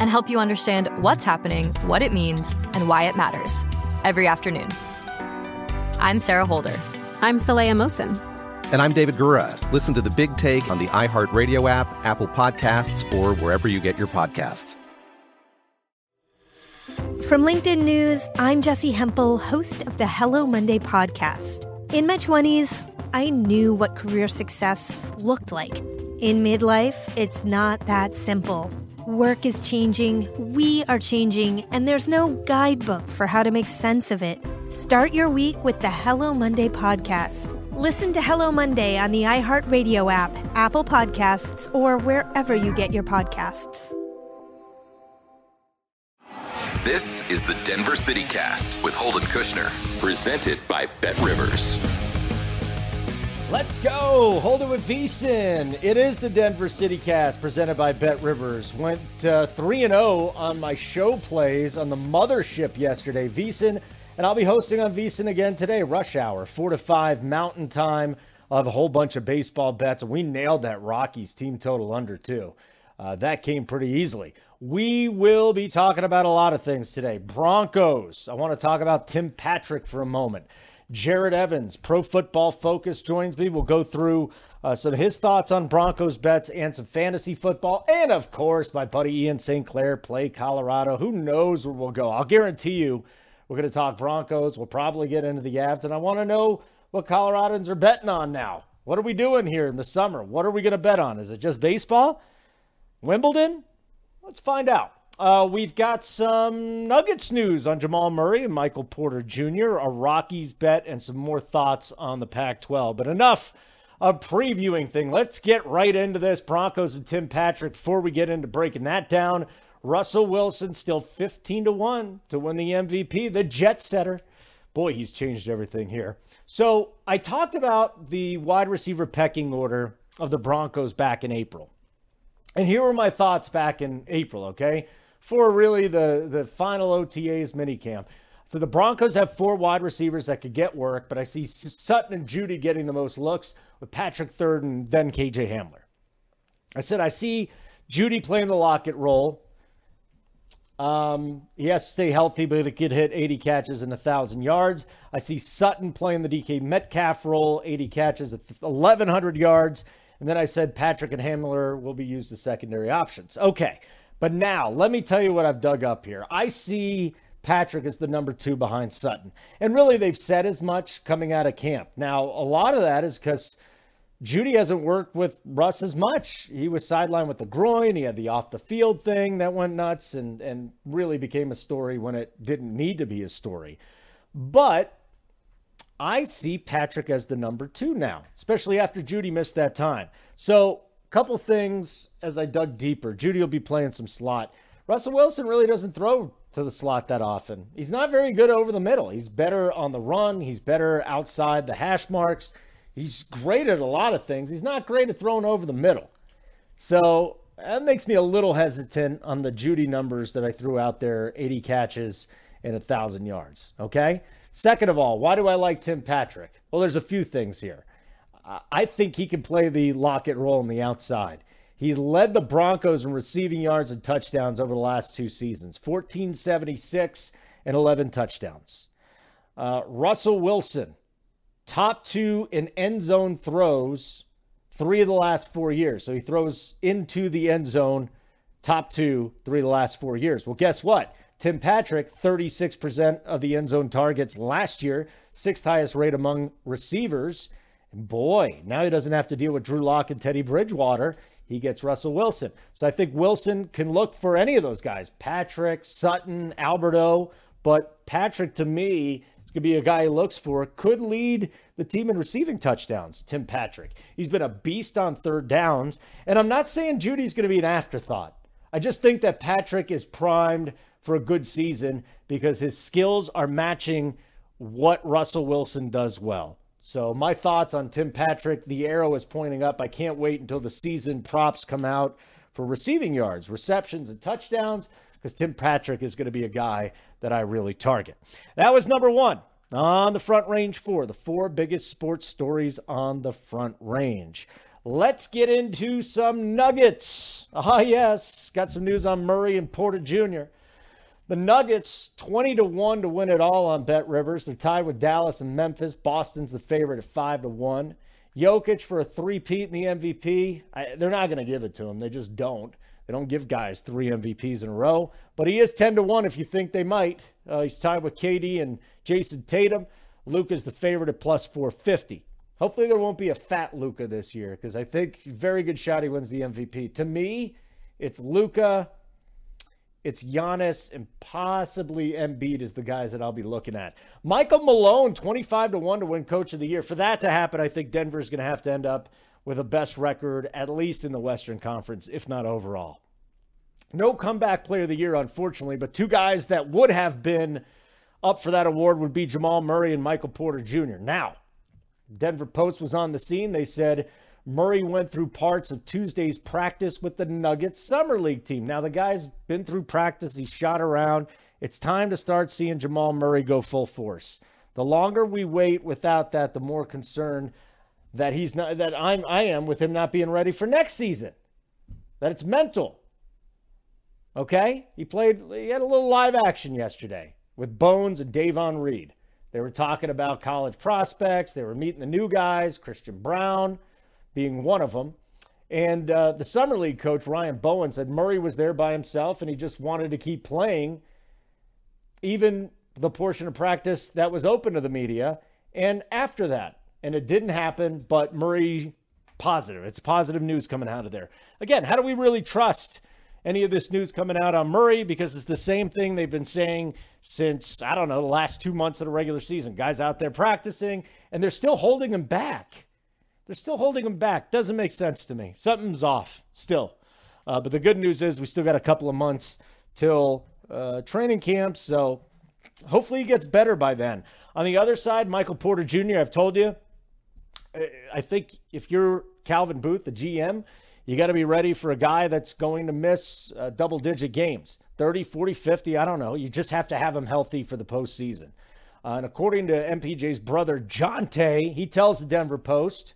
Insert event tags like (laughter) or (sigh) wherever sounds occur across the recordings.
and help you understand what's happening, what it means, and why it matters every afternoon. I'm Sarah Holder. I'm Saleha Mohsin. And I'm David Gura. Listen to the big take on the iHeartRadio app, Apple Podcasts, or wherever you get your podcasts. From LinkedIn News, I'm Jessi Hempel, host of the Hello Monday podcast. In my 20s, I knew what career success looked like. In midlife, it's not that simple. Work is changing, we are changing, and there's no guidebook for how to make sense of it. Start your week with the Hello Monday podcast. Listen to Hello Monday on the iHeartRadio app, Apple Podcasts, or wherever you get your podcasts. This is the Denver City Cast with Holden Kushner, presented by Bet Rivers. Let's go. Hold it with VSIN. It is the Denver City Cast presented by Bet Rivers. Went uh, 3 and 0 on my show plays on the mothership yesterday, VSIN, and I'll be hosting on VSIN again today, rush hour, 4 to 5 mountain time. I'll have a whole bunch of baseball bets. We nailed that Rockies team total under, too. Uh, that came pretty easily. We will be talking about a lot of things today. Broncos. I want to talk about Tim Patrick for a moment. Jared Evans, Pro Football Focus, joins me. We'll go through uh, some of his thoughts on Broncos bets and some fantasy football. And of course, my buddy Ian St. Clair, play Colorado. Who knows where we'll go? I'll guarantee you we're going to talk Broncos. We'll probably get into the Avs. And I want to know what Coloradans are betting on now. What are we doing here in the summer? What are we going to bet on? Is it just baseball? Wimbledon? Let's find out. Uh, we've got some Nuggets news on Jamal Murray and Michael Porter Jr., a Rockies bet, and some more thoughts on the Pac 12. But enough of previewing thing. Let's get right into this. Broncos and Tim Patrick before we get into breaking that down. Russell Wilson still 15 to 1 to win the MVP, the jet setter. Boy, he's changed everything here. So I talked about the wide receiver pecking order of the Broncos back in April. And here were my thoughts back in April, okay? For really the, the final OTAs minicamp. So the Broncos have four wide receivers that could get work, but I see Sutton and Jeudy getting the most looks with Patrick third and then KJ Hamler. I said I see Jeudy playing the Lockett role. Um, he has to stay healthy, but it could hit 80 catches and 1,000 yards. I see Sutton playing the DK Metcalf role, 80 catches, 1,100 yards. And then I said Patrick and Hamler will be used as secondary options. Okay. But now, let me tell you what I've dug up here. I see Patrick as the number two behind Sutton. And really, they've said as much coming out of camp. Now, a lot of that is because Jeudy hasn't worked with Russ as much. He was sidelined with the groin. He had the off the field thing that went nuts and, and really became a story when it didn't need to be a story. But I see Patrick as the number two now, especially after Jeudy missed that time. So, couple things as I dug deeper. Jeudy will be playing some slot. Russell Wilson really doesn't throw to the slot that often. He's not very good over the middle. He's better on the run, he's better outside the hash marks. He's great at a lot of things. He's not great at throwing over the middle. So, that makes me a little hesitant on the Jeudy numbers that I threw out there 80 catches and 1,000 yards. Okay. Second of all, why do I like Tim Patrick? Well, there's a few things here. I think he can play the Lockett role on the outside. He's led the Broncos in receiving yards and touchdowns over the last two seasons 1476 and 11 touchdowns. Uh, Russell Wilson, top two in end zone throws three of the last four years. So he throws into the end zone, top two, three of the last four years. Well, guess what? Tim Patrick, 36% of the end zone targets last year, sixth highest rate among receivers. Boy, now he doesn't have to deal with Drew Lock and Teddy Bridgewater. He gets Russell Wilson. So I think Wilson can look for any of those guys Patrick, Sutton, Alberto. But Patrick, to me, is going to be a guy he looks for, could lead the team in receiving touchdowns, Tim Patrick. He's been a beast on third downs. And I'm not saying Jeudy's going to be an afterthought. I just think that Patrick is primed for a good season because his skills are matching what Russell Wilson does well. So, my thoughts on Tim Patrick the arrow is pointing up. I can't wait until the season props come out for receiving yards, receptions, and touchdowns because Tim Patrick is going to be a guy that I really target. That was number one on the front range four, the four biggest sports stories on the front range. Let's get into some nuggets. Ah, yes, got some news on Murray and Porter Jr. The Nuggets, 20 to 1 to win it all on Bet Rivers. They're tied with Dallas and Memphis. Boston's the favorite at 5 to 1. Jokic for a three-peat in the MVP. I, they're not going to give it to him. They just don't. They don't give guys three MVPs in a row, but he is 10 to 1 if you think they might. Uh, he's tied with KD and Jayson Tatum. Luka's the favorite at plus 450. Hopefully, there won't be a fat Luka this year because I think very good shot he wins the MVP. To me, it's Luka, it's Giannis, and possibly Embiid is the guys that I'll be looking at. Michael Malone, 25 to 1 to win Coach of the Year. For that to happen, I think Denver's going to have to end up with a best record, at least in the Western Conference, if not overall. No comeback player of the year, unfortunately, but two guys that would have been up for that award would be Jamal Murray and Michael Porter Jr. Now, Denver Post was on the scene. They said Murray went through parts of Tuesday's practice with the Nuggets Summer League team. Now, the guy's been through practice, he shot around. It's time to start seeing Jamal Murray go full force. The longer we wait without that, the more concerned that he's not that I'm I am with him not being ready for next season. That it's mental. Okay? He played he had a little live action yesterday with Bones and Davon Reed. They were talking about college prospects. They were meeting the new guys, Christian Braun being one of them. And uh, the summer league coach Ryan Bowen said Murray was there by himself and he just wanted to keep playing, even the portion of practice that was open to the media. And after that, and it didn't happen, but Murray positive. It's positive news coming out of there. Again, how do we really trust any of this news coming out on Murray? Because it's the same thing they've been saying since, I don't know, the last two months of the regular season. Guys out there practicing, and they're still holding him back. They're still holding him back. Doesn't make sense to me. Something's off still. Uh, but the good news is we still got a couple of months till uh, training camp. So hopefully he gets better by then. On the other side, Michael Porter Jr., I've told you, I think if you're Calvin Booth, the GM, you got to be ready for a guy that's going to miss uh, double digit games 30, 40, 50. I don't know. You just have to have him healthy for the postseason. Uh, and according to MPJ's brother, Jontay, he tells the Denver Post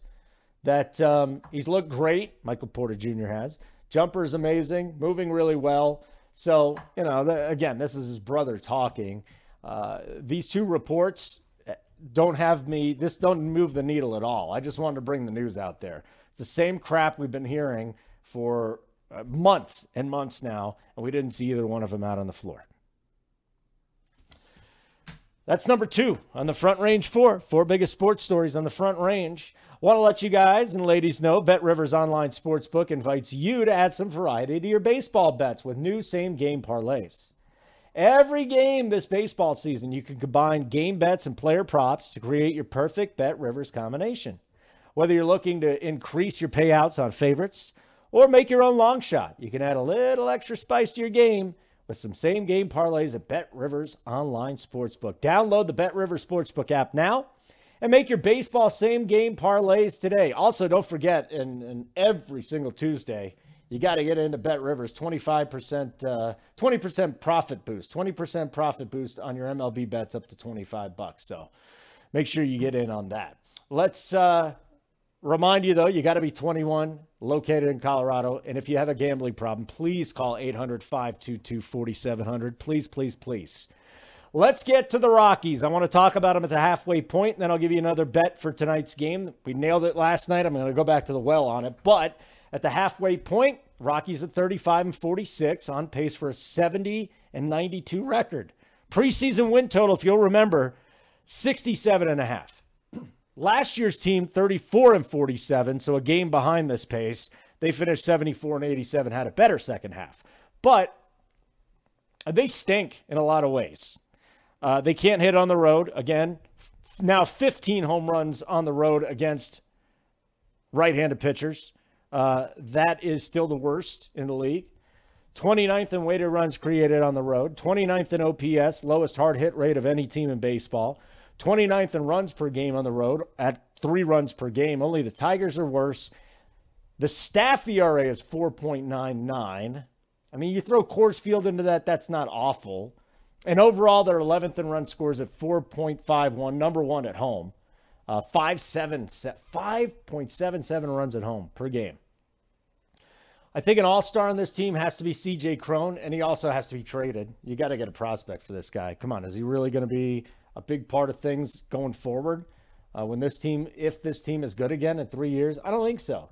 that um, he's looked great. Michael Porter Jr. has. Jumper is amazing, moving really well. So, you know, the, again, this is his brother talking. Uh, these two reports don't have me, this don't move the needle at all. I just wanted to bring the news out there. It's the same crap we've been hearing for uh, months and months now, and we didn't see either one of them out on the floor. That's number two on the front range four. Four biggest sports stories on the front range. Want to let you guys and ladies know Bet Rivers Online Sportsbook invites you to add some variety to your baseball bets with new same game parlays. Every game this baseball season, you can combine game bets and player props to create your perfect Bet Rivers combination. Whether you're looking to increase your payouts on favorites or make your own long shot, you can add a little extra spice to your game with some same game parlays at Bet Rivers Online Sportsbook. Download the Bet Rivers Sportsbook app now and make your baseball same game parlays today. Also, don't forget, and, every single Tuesday, you got to get into Bet Rivers 25%, uh, 20% profit boost, 20% profit boost on your MLB bets up to 25 bucks. So make sure you get in on that. Let's uh, Remind you, though, you got to be 21, located in Colorado. And if you have a gambling problem, please call 800 522 4700. Please, please, please. Let's get to the Rockies. I want to talk about them at the halfway point, and then I'll give you another bet for tonight's game. We nailed it last night. I'm going to go back to the well on it. But at the halfway point, Rockies at 35 and 46, on pace for a 70 and 92 record. Preseason win total, if you'll remember, 67 and a half. (clears throat) Last year's team, 34 and 47, so a game behind this pace. They finished 74 and 87, had a better second half. But they stink in a lot of ways. Uh, they can't hit on the road. Again, now 15 home runs on the road against right handed pitchers. Uh, that is still the worst in the league. 29th in weighted runs created on the road, 29th in OPS, lowest hard hit rate of any team in baseball, 29th in runs per game on the road at three runs per game. Only the Tigers are worse. The staff ERA is 4.99. I mean, you throw Coors Field into that, that's not awful. And overall, they're 11th in run scores at 4.51, number one at home. Uh, 5.77 runs at home per game. I think an all star on this team has to be CJ Cron, and he also has to be traded. You got to get a prospect for this guy. Come on, is he really going to be a big part of things going forward? Uh, when this team, if this team is good again in three years, I don't think so.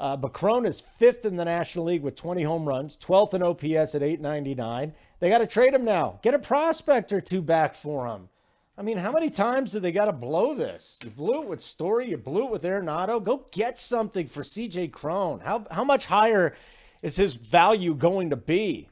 Uh, but is fifth in the National League with 20 home runs, 12th in OPS at 899. They got to trade him now. Get a prospect or two back for him. I mean, how many times do they got to blow this? You blew it with Story, you blew it with Arenado. Go get something for CJ Cron. How, how much higher is his value going to be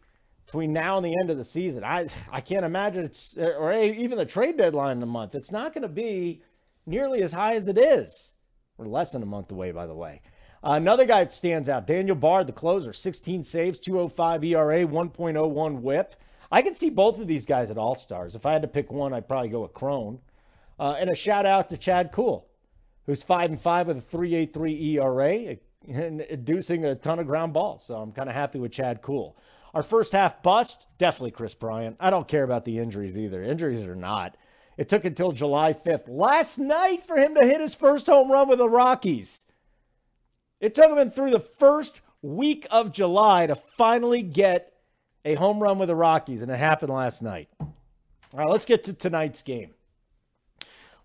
between now and the end of the season? I, I can't imagine it's, or even the trade deadline in a month. It's not going to be nearly as high as it is. We're less than a month away, by the way. Another guy that stands out, Daniel Bard, the closer, 16 saves, 205 ERA, 1.01 whip. I can see both of these guys at All Stars. If I had to pick one, I'd probably go with Cron. Uh, and a shout out to Chad Kuhl, who's five and five with a 3.83 ERA, and inducing a ton of ground balls. So I'm kind of happy with Chad Kuhl. Our first half bust, definitely Kris Bryant. I don't care about the injuries either. Injuries or not. It took until July 5th, last night, for him to hit his first home run with the Rockies. It took him through the first week of July to finally get a home run with the Rockies, and it happened last night. All right, let's get to tonight's game.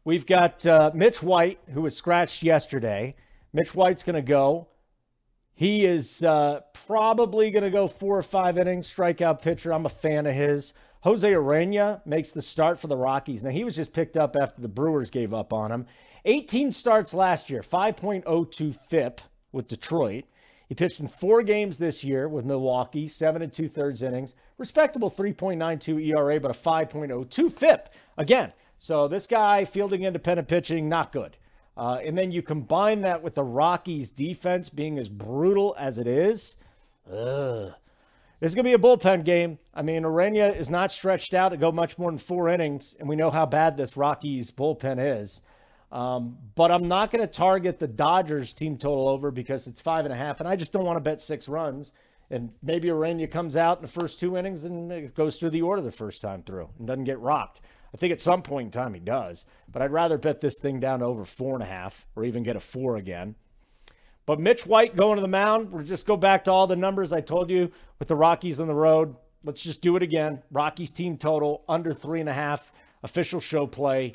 We've got uh, Mitch White, who was scratched yesterday. Mitch White's going to go. He is uh, probably going to go four or five innings, strikeout pitcher. I'm a fan of his. Jose Urena makes the start for the Rockies. Now, he was just picked up after the Brewers gave up on him. 18 starts last year, 5.02 FIP with Detroit. He pitched in four games this year with Milwaukee, seven and two thirds innings, respectable 3.92 ERA, but a 5.02 FIP. Again, so this guy fielding independent pitching, not good. Uh, and then you combine that with the Rockies' defense being as brutal as it is. Ugh. is going to be a bullpen game. I mean, Urena is not stretched out to go much more than four innings, and we know how bad this Rockies bullpen is. Um, but I'm not going to target the Dodgers team total over because it's five and a half, and I just don't want to bet six runs. And maybe Urena comes out in the first two innings and goes through the order the first time through and doesn't get rocked. I think at some point in time he does, but I'd rather bet this thing down to over four and a half or even get a four again. But Mitch White going to the mound, we'll just go back to all the numbers I told you with the Rockies on the road. Let's just do it again. Rockies team total under three and a half. Official show play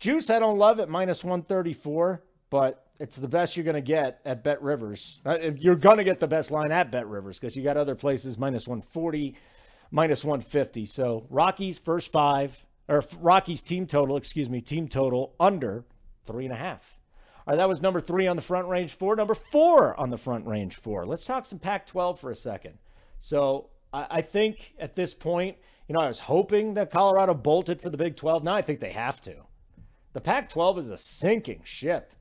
Juice, I don't love it, minus 134, but it's the best you're going to get at Bet Rivers. Uh, you're going to get the best line at Bet Rivers because you got other places minus 140, minus 150. So Rockies first five, or Rockies team total, excuse me, team total under three and a half. All right, that was number three on the front range four. Number four on the front range four. Let's talk some Pac 12 for a second. So I, I think at this point, you know, I was hoping that Colorado bolted for the Big 12. Now I think they have to. The Pac 12 is a sinking ship.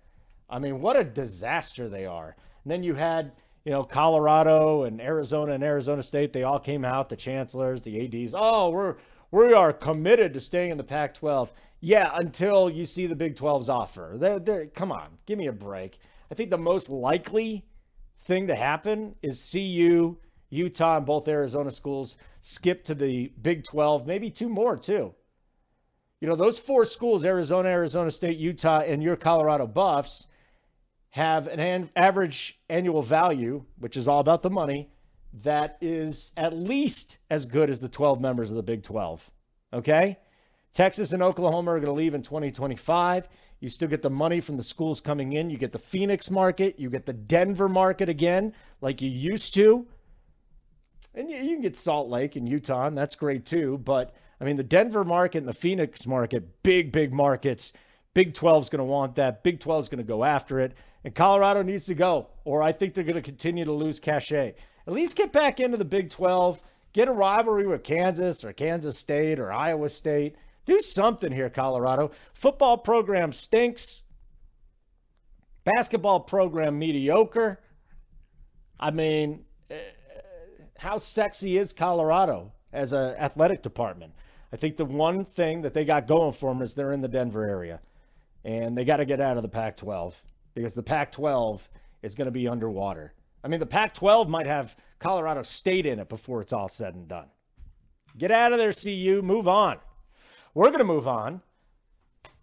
I mean, what a disaster they are. And then you had, you know, Colorado and Arizona and Arizona State, they all came out, the chancellors, the ADs. Oh, we're we are committed to staying in the Pac 12. Yeah, until you see the Big 12's offer. They're, they're, come on, give me a break. I think the most likely thing to happen is CU, Utah, and both Arizona schools skip to the Big 12, maybe two more too. You know, those four schools Arizona, Arizona State, Utah, and your Colorado Buffs have an an average annual value, which is all about the money, that is at least as good as the 12 members of the Big 12. Okay? Texas and Oklahoma are going to leave in 2025. You still get the money from the schools coming in. You get the Phoenix market. You get the Denver market again, like you used to. And you, you can get Salt Lake and Utah, and that's great too. But I mean, the Denver market and the Phoenix market, big, big markets. Big 12 is going to want that. Big 12 is going to go after it. And Colorado needs to go, or I think they're going to continue to lose cachet. At least get back into the Big 12. Get a rivalry with Kansas or Kansas State or Iowa State. Do something here, Colorado. Football program stinks. Basketball program mediocre. I mean, eh, how sexy is Colorado as an athletic department? I think the one thing that they got going for them is they're in the Denver area, and they got to get out of the Pac-12 because the Pac-12 is going to be underwater. I mean, the Pac-12 might have Colorado State in it before it's all said and done. Get out of there, CU. Move on. We're going to move on.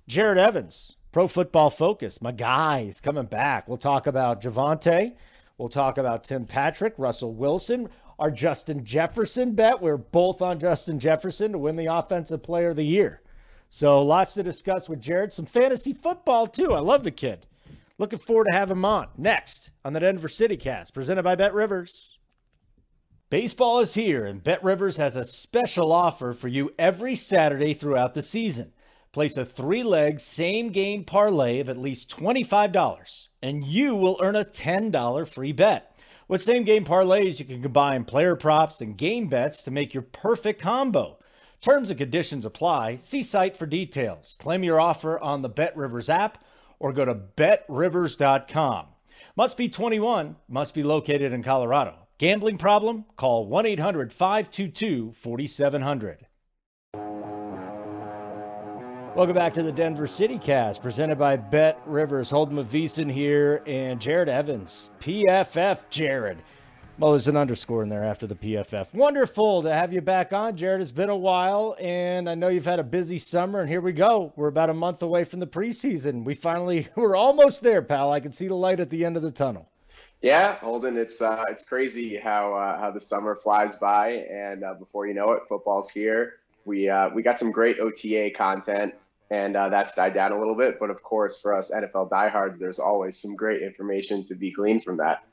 Jared Evans, Pro Football Focus, my guy, is coming back. We'll talk about Javonte. We'll talk about Tim Patrick, Russell Wilson, our Justin Jefferson bet. We're both on Justin Jefferson to win the Offensive Player of the Year. So lots to discuss with Jared. Some fantasy football, too. I love the kid. Looking forward to having him on. Next on the Denver City Cast, presented by Bet Rivers. Baseball is here, and Bet Rivers has a special offer for you every Saturday throughout the season. Place a three leg same game parlay of at least $25, and you will earn a $10 free bet. With same game parlays, you can combine player props and game bets to make your perfect combo. Terms and conditions apply. See site for details. Claim your offer on the Bet Rivers app or go to betrivers.com. Must be 21, must be located in Colorado. Gambling problem? Call 1 800 522 4700. Welcome back to the Denver City Cast, presented by Bet Rivers. Holden Maveson here and Jared Evans. PFF Jared. Well, there's an underscore in there after the PFF. Wonderful to have you back on, Jared. It's been a while, and I know you've had a busy summer, and here we go. We're about a month away from the preseason. We finally, (laughs) we're almost there, pal. I can see the light at the end of the tunnel. Yeah, Holden, it's uh, it's crazy how uh, how the summer flies by, and uh, before you know it, football's here. We uh, we got some great OTA content, and uh, that's died down a little bit. But of course, for us NFL diehards, there's always some great information to be gleaned from that.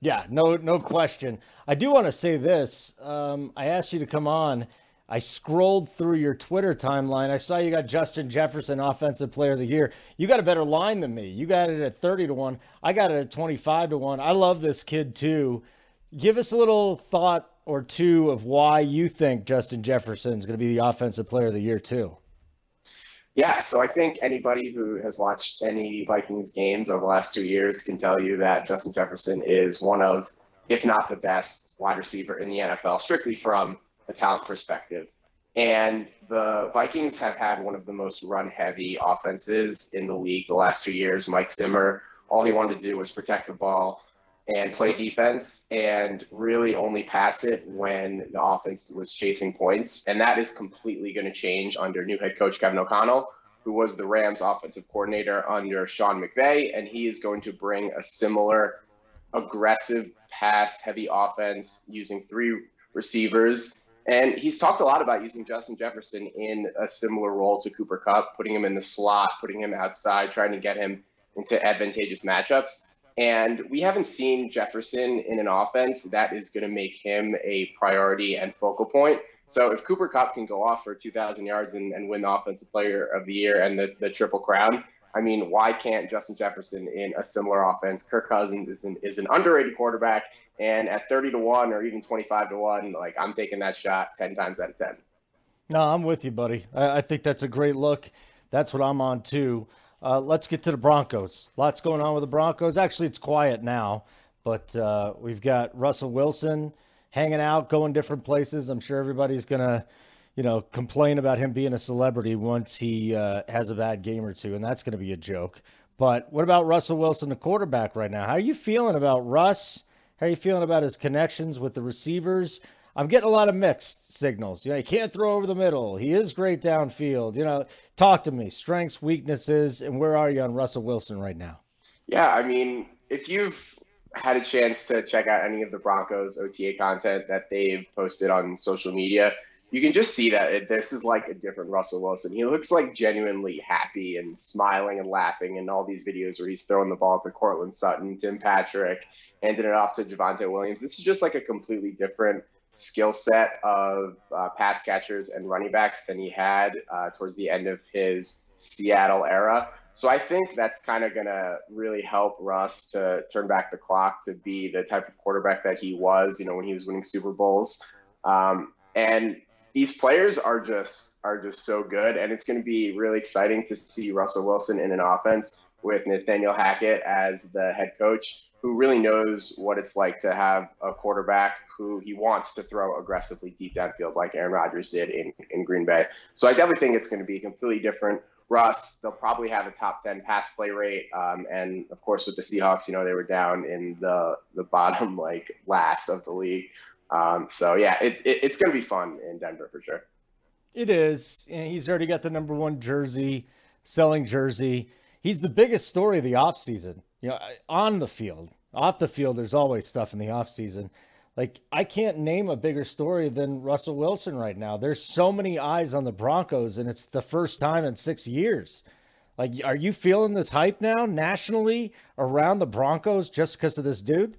Yeah, no no question. I do want to say this. Um, I asked you to come on I scrolled through your Twitter timeline. I saw you got Justin Jefferson Offensive Player of the Year. You got a better line than me. You got it at 30 to 1. I got it at 25 to 1. I love this kid too. Give us a little thought or two of why you think Justin Jefferson is going to be the Offensive Player of the Year too. Yeah, so I think anybody who has watched any Vikings games over the last two years can tell you that Justin Jefferson is one of, if not the best wide receiver in the NFL, strictly from a talent perspective. And the Vikings have had one of the most run heavy offenses in the league the last two years. Mike Zimmer, all he wanted to do was protect the ball and play defense and really only pass it when the offense was chasing points. And that is completely going to change under new head coach Kevin O'Connell, who was the Rams offensive coordinator under Sean McVay. And he is going to bring a similar aggressive pass heavy offense using three receivers and he's talked a lot about using Justin Jefferson in a similar role to Cooper Kupp, putting him in the slot, putting him outside, trying to get him into advantageous matchups. And we haven't seen Jefferson in an offense that is going to make him a priority and focal point. So if Cooper Kupp can go off for 2,000 yards and, and win the Offensive Player of the Year and the, the Triple Crown, I mean, why can't Justin Jefferson in a similar offense? Kirk Cousins is an, is an underrated quarterback and at 30 to 1 or even 25 to 1, like I'm taking that shot 10 times out of 10. No, I'm with you, buddy. I, I think that's a great look. That's what I'm on too. Uh, let's get to the Broncos. Lots going on with the Broncos. Actually, it's quiet now, but uh, we've got Russell Wilson hanging out, going different places. I'm sure everybody's going to, you know, complain about him being a celebrity once he uh, has a bad game or two, and that's going to be a joke. But what about Russell Wilson, the quarterback, right now? How are you feeling about Russ? How are you feeling about his connections with the receivers? I'm getting a lot of mixed signals. You know, he can't throw over the middle. He is great downfield. You know, talk to me. Strengths, weaknesses, and where are you on Russell Wilson right now? Yeah, I mean, if you've had a chance to check out any of the Broncos OTA content that they've posted on social media, you can just see that it, this is like a different Russell Wilson. He looks like genuinely happy and smiling and laughing in all these videos where he's throwing the ball to Courtland Sutton, Tim Patrick, handing it off to Javonte Williams. This is just like a completely different skill set of uh, pass catchers and running backs than he had uh, towards the end of his Seattle era. So I think that's kind of going to really help Russ to turn back the clock to be the type of quarterback that he was, you know, when he was winning Super Bowls. Um, and these players are just are just so good, and it's going to be really exciting to see Russell Wilson in an offense with Nathaniel Hackett as the head coach, who really knows what it's like to have a quarterback who he wants to throw aggressively deep downfield, like Aaron Rodgers did in, in Green Bay. So I definitely think it's going to be completely different. Russ, they'll probably have a top 10 pass play rate. Um, and of course, with the Seahawks, you know, they were down in the, the bottom, (laughs) like last of the league. Um, so yeah, it, it, it's going to be fun in Denver for sure. It is. And he's already got the number one jersey, selling jersey. He's the biggest story of the offseason. You know, on the field, off the field, there's always stuff in the offseason. Like, I can't name a bigger story than Russell Wilson right now. There's so many eyes on the Broncos, and it's the first time in six years. Like, are you feeling this hype now nationally around the Broncos just because of this dude?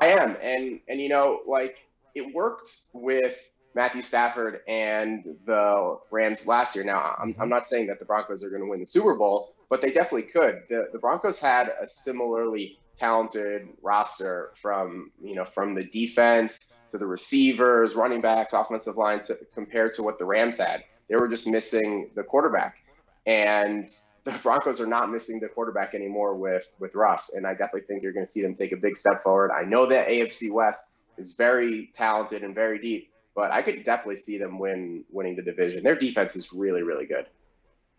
I am, and and you know, like it worked with Matthew Stafford and the Rams last year. Now, I'm, I'm not saying that the Broncos are going to win the Super Bowl, but they definitely could. The, the Broncos had a similarly talented roster from you know from the defense to the receivers, running backs, offensive line to, compared to what the Rams had. They were just missing the quarterback, and (laughs) the Broncos are not missing the quarterback anymore with with Russ. And I definitely think you're going to see them take a big step forward. I know that AFC West is very talented and very deep, but I could definitely see them win winning the division. Their defense is really really good.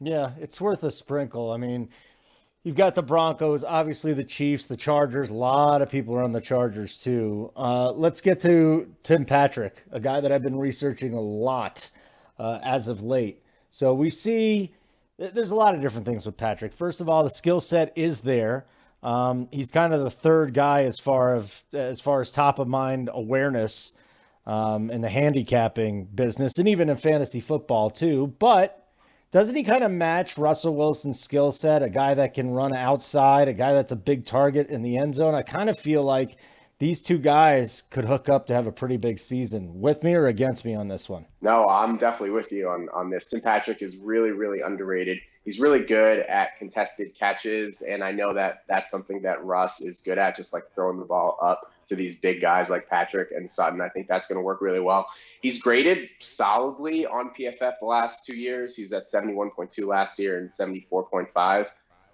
Yeah, it's worth a sprinkle. I mean You've got the Broncos, obviously the Chiefs, the Chargers. A lot of people are on the Chargers too. Uh, let's get to Tim Patrick, a guy that I've been researching a lot uh, as of late. So we see there's a lot of different things with Patrick. First of all, the skill set is there. Um, he's kind of the third guy as far of as far as top of mind awareness um, in the handicapping business, and even in fantasy football too. But doesn't he kind of match Russell Wilson's skill set? A guy that can run outside, a guy that's a big target in the end zone. I kind of feel like these two guys could hook up to have a pretty big season. With me or against me on this one? No, I'm definitely with you on, on this. Tim Patrick is really, really underrated. He's really good at contested catches, and I know that that's something that Russ is good at, just like throwing the ball up to these big guys like Patrick and Sutton. I think that's going to work really well. He's graded solidly on PFF the last two years. He's at 71.2 last year and 74.5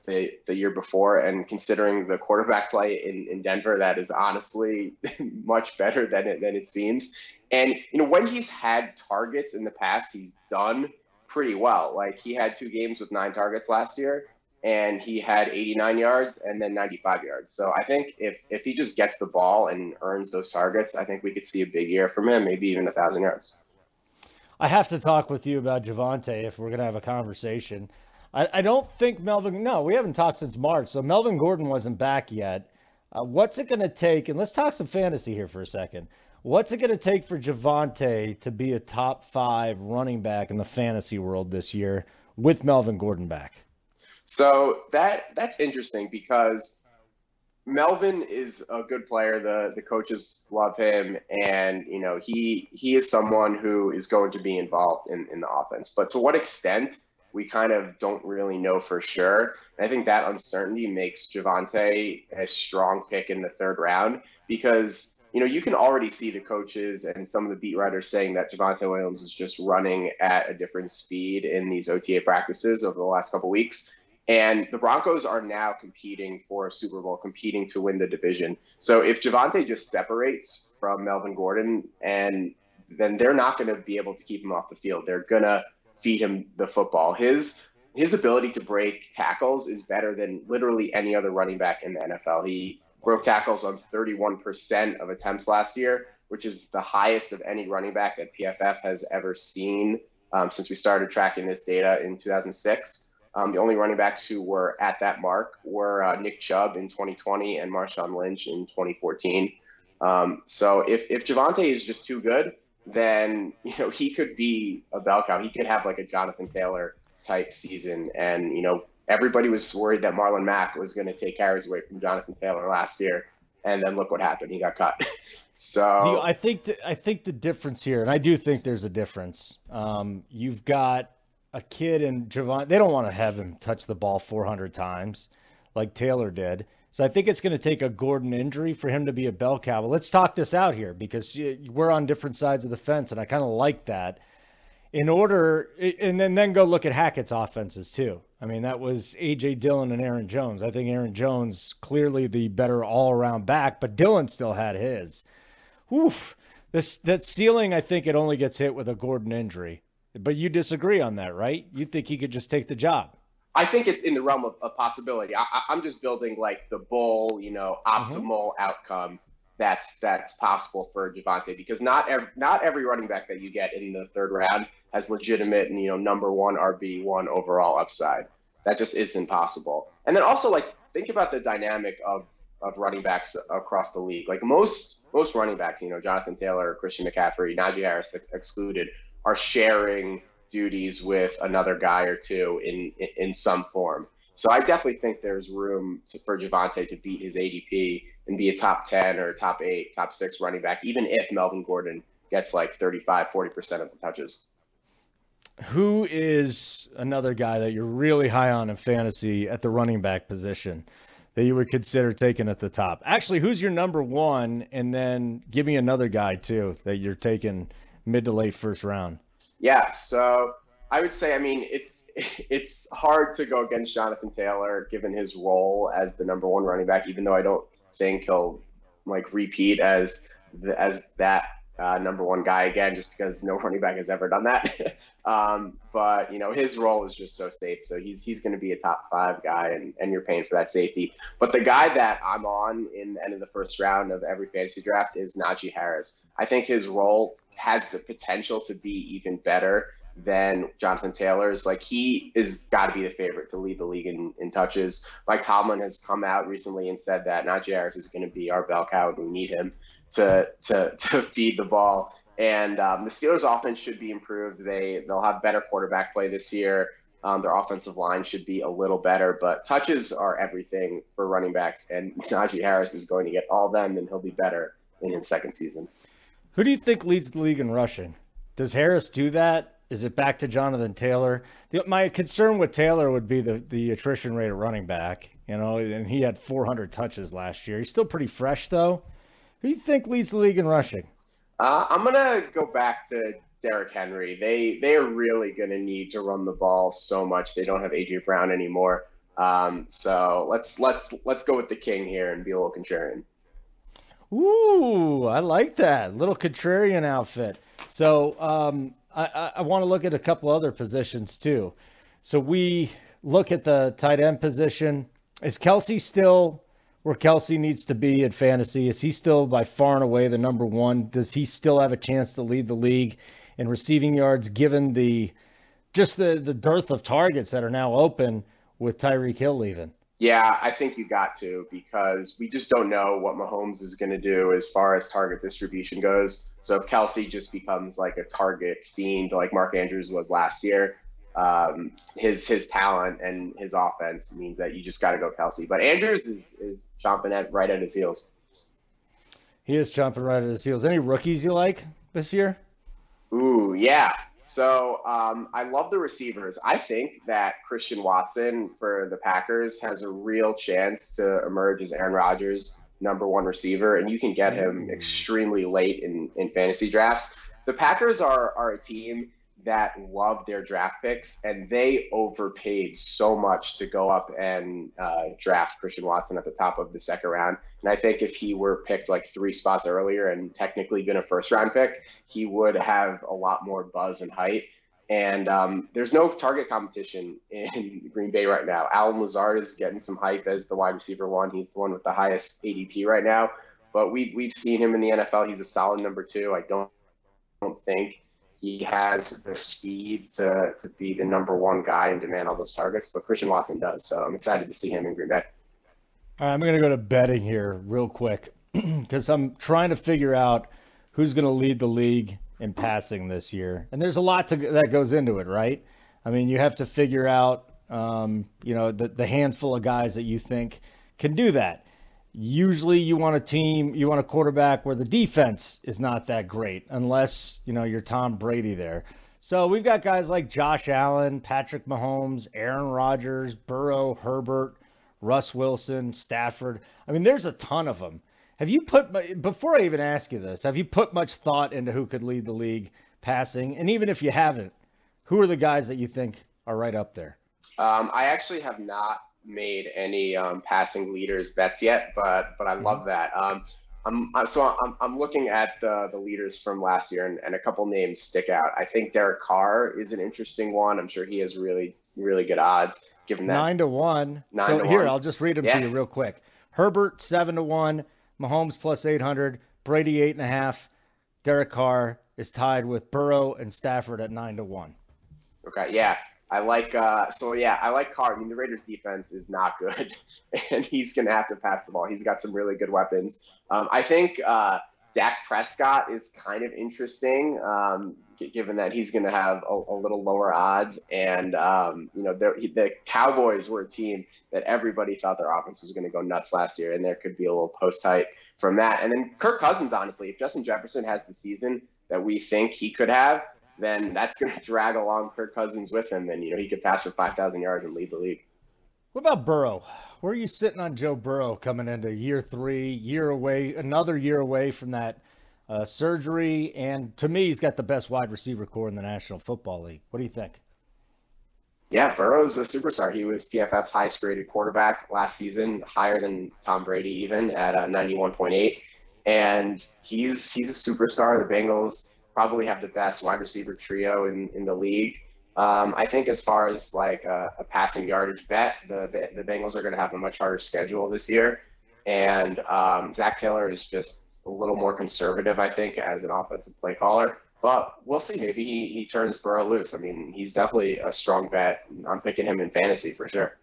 the, the year before. And considering the quarterback play in, in Denver, that is honestly (laughs) much better than it, than it seems. And, you know, when he's had targets in the past, he's done pretty well. Like he had two games with nine targets last year and he had 89 yards and then 95 yards. So I think if if he just gets the ball and earns those targets, I think we could see a big year from him, maybe even a thousand yards. I have to talk with you about Javonte if we're gonna have a conversation. I, I don't think Melvin. No, we haven't talked since March, so Melvin Gordon wasn't back yet. Uh, what's it going to take? And let's talk some fantasy here for a second. What's it going to take for Javonte to be a top five running back in the fantasy world this year with Melvin Gordon back? So that that's interesting because Melvin is a good player. The the coaches love him, and you know he he is someone who is going to be involved in, in the offense. But to what extent, we kind of don't really know for sure. And I think that uncertainty makes Javonte a strong pick in the third round because you know you can already see the coaches and some of the beat writers saying that Javonte Williams is just running at a different speed in these OTA practices over the last couple weeks. And the Broncos are now competing for a Super Bowl, competing to win the division. So if Javonte just separates from Melvin Gordon, and then they're not going to be able to keep him off the field. They're going to feed him the football. His his ability to break tackles is better than literally any other running back in the NFL. He broke tackles on 31% of attempts last year, which is the highest of any running back that PFF has ever seen um, since we started tracking this data in 2006. Um, the only running backs who were at that mark were uh, Nick Chubb in 2020 and Marshawn Lynch in 2014. Um, so if if Javonte is just too good, then you know he could be a bell cow. He could have like a Jonathan Taylor type season, and you know everybody was worried that Marlon Mack was going to take carries away from Jonathan Taylor last year, and then look what happened. He got cut. (laughs) so the, I think the, I think the difference here, and I do think there's a difference. Um, you've got a kid and Javon. They don't want to have him touch the ball 400 times like Taylor did. So I think it's going to take a Gordon injury for him to be a bell cow. But let's talk this out here because we're on different sides of the fence, and I kind of like that. In order, and then then go look at Hackett's offenses too. I mean, that was AJ Dillon and Aaron Jones. I think Aaron Jones clearly the better all around back, but Dillon still had his. Oof, this that ceiling. I think it only gets hit with a Gordon injury. But you disagree on that, right? You think he could just take the job? I think it's in the realm of, a possibility. I, am just building like the bull, you know, mm-hmm. optimal mm-hmm. outcome that's that's possible for Javonte because not every, not every running back that you get in the third round has legitimate and you know number one RB one overall upside. That just isn't possible. And then also like think about the dynamic of of running backs across the league. Like most most running backs, you know, Jonathan Taylor, Christian McCaffrey, Najee Harris excluded, are sharing duties with another guy or two in in some form. So I definitely think there's room to, for Javonte to beat his ADP and be a top 10 or top 8, top 6 running back, even if Melvin Gordon gets like 35, 40% of the touches. Who is another guy that you're really high on in fantasy at the running back position that you would consider taking at the top? Actually, who's your number one? And then give me another guy too that you're taking mid to late first round. Yeah, so I would say, I mean, it's (laughs) it's hard to go against Jonathan Taylor given his role as the number one running back, even though I don't think he'll like repeat as the, as that uh, number one guy again, just because no (laughs) running back has ever done that. (laughs) um, but you know, his role is just so safe, so he's he's going to be a top five guy, and and you're paying for that safety. But the guy that I'm on in the end of the first round of every fantasy draft is Najee Harris. I think his role has the potential to be even better than Jonathan Taylor's. Like he is got to be the favorite to lead the league in, in touches. Mike Tomlin has come out recently and said that Najee Harris is going to be our bell cow and we need him to to (laughs) to feed the ball. And um, the Steelers' offense should be improved. They they'll have better quarterback play this year. Um, their offensive line should be a little better, but touches are everything for running backs. And (laughs) Najee Harris is going to get all them, and he'll be better in his second season. Who do you think leads the league in rushing? Does Harris do that? Is it back to Jonathan Taylor? The, my concern with Taylor would be the, the attrition rate of running back, you know, and he had 400 touches last year. He's still pretty fresh, though. Who do you think leads the league in rushing? Uh, I'm to go back to Derrick Henry. They they are really to need to run the ball so much. They don't have AJ Brown anymore. Um, so let's let's let's go with the king here and be a little contrarian. Ooh, I like that little contrarian outfit. So um, I, I, want to look at a couple other positions too. So we look at the tight end position. Is Kelce still where Kelce needs to be in fantasy? Is he still by far and away the number one? Does he still have a chance to lead the league in receiving yards given the just the the dearth of targets that are now open with Tyreek Hill leaving? Yeah, I think you got to because we just don't know what Mahomes is going to do as far as target distribution goes. So if Kelce just becomes like a target fiend like Mark Andrews was last year, um, his his talent and his offense means that you just got to go Kelce. But Andrews is is chomping at right at his heels. He is chomping right at his heels. Any rookies you like this year? Ooh, yeah. So um, I love the receivers. I think that Christian Watson for the Packers has a real chance to emerge as Aaron Rodgers' number one receiver, and you can get him mm. extremely late in, in fantasy drafts. The Packers are, are a team that love their draft picks, and they overpaid so much to go up and uh, draft Christian Watson at the top of the second round. And I think if he were picked like three spots earlier and technically been a first round pick, he would have a lot more buzz and height. And um, there's no target competition (laughs) in Green Bay right now. Allen Lazard is getting some hype as the wide receiver one. He's the one with the highest ADP right now. But we, we've seen him in the NFL. He's a solid number two. I don't, don't think he has the speed to, to be the number one guy and demand all those targets, but Christian Watson does. So I'm excited to see him in Green Bay. I'm going to go to betting here real quick (clears throat) because I'm trying to figure out who's going to lead the league in passing this year. And there's a lot to, that goes into it, right? I mean, you have to figure out, um, you know, the, the handful of guys that you think can do that. Usually, you want a team, you want a quarterback where the defense is not that great, unless you know you're Tom Brady there. So we've got guys like Josh Allen, Patrick Mahomes, Aaron Rodgers, Burrow, Herbert, Russ Wilson, Stafford. I mean, there's a ton of them. Have you put before I even ask you this? Have you put much thought into who could lead the league passing? And even if you haven't, who are the guys that you think are right up there? Um, I actually have not made any um, passing leaders bets yet, but but I love mm-hmm. that. Um, I'm so I'm, I'm looking at the the leaders from last year, and, and a couple names stick out. I think Derek Carr is an interesting one. I'm sure he has really really good odds. Given that nine to one. Nine so to here, one. I'll just read them yeah. to you real quick. Herbert seven to one. Mahomes plus eight hundred. Brady eight and a half. Derek Carr is tied with Burrow and Stafford at nine to one. Okay, yeah. I like uh, so yeah, I like Carr. I mean, the Raiders' defense is not good, (laughs) and he's gonna have to pass the ball. He's got some really good weapons. Um, I think uh, Dak Prescott is kind of interesting, um, given that he's gonna have a, a little lower odds, and um, you know, the Cowboys were a team that everybody thought their offense was gonna go nuts last year, and there could be a little post hype from that. And then Kirk Cousins, honestly, if Justin Jefferson has the season that we think he could have, then that's going (laughs) to drag along Kirk Cousins with him, and you know he could pass for five thousand yards and lead the league. What about Burrow? Where are you sitting on Joe Burrow coming into year three, year away, another year away from that uh, surgery? And to me, he's got the best wide receiver core in the National Football League. What do you think? Yeah, Burrow's a superstar. He was PFF's highest graded quarterback last season, higher than Tom Brady even at uh, 91.8. And he's he's a superstar. The Bengals probably have the best wide receiver trio in, in the league. Um, I think as far as like a, a passing yardage bet, the the Bengals are going to have a much harder schedule this year, and um, Zac Taylor is just a little more conservative, I think, as an offensive play caller. But we'll see. Maybe he, he turns Burrow loose. I mean, he's definitely a strong bet. I'm picking him in fantasy for sure.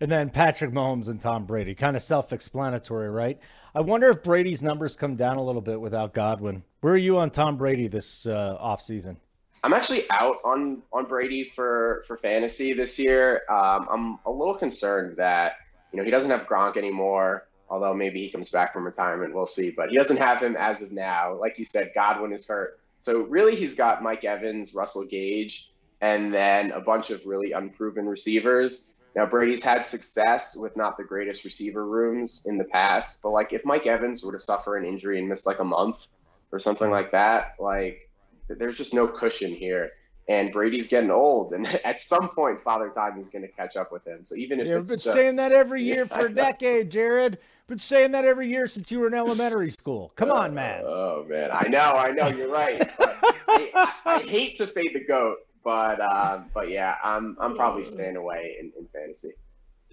And then Patrick Mahomes and Tom Brady, kind of self explanatory, right? I wonder if Brady's numbers come down a little bit without Godwin. Where are you on Tom Brady this uh, offseason? I'm actually out on, on Brady for, for fantasy this year. Um, I'm a little concerned that, you know, he doesn't have Gronk anymore, although maybe he comes back from retirement. We'll see. But he doesn't have him as of now. Like you said, Godwin is hurt. So really, he's got Mike Evans, Russell Gage, and then a bunch of really unproven receivers. Now Brady's had success with not the greatest receiver rooms in the past, but like if Mike Evans were to suffer an injury and miss like a month or something like that, like there's just no cushion here. And Brady's getting old, and (laughs) at some point, Father Time is going to catch up with him. So even if yeah, it's been just, saying that every year (laughs) yeah, for a decade, Jared. Been saying that every year since you were in elementary school. Come on, man. Oh man, I know, I know, you're right. (laughs) I, I, I hate to fade the goat, but um, but yeah, I'm I'm probably staying away in, in fantasy.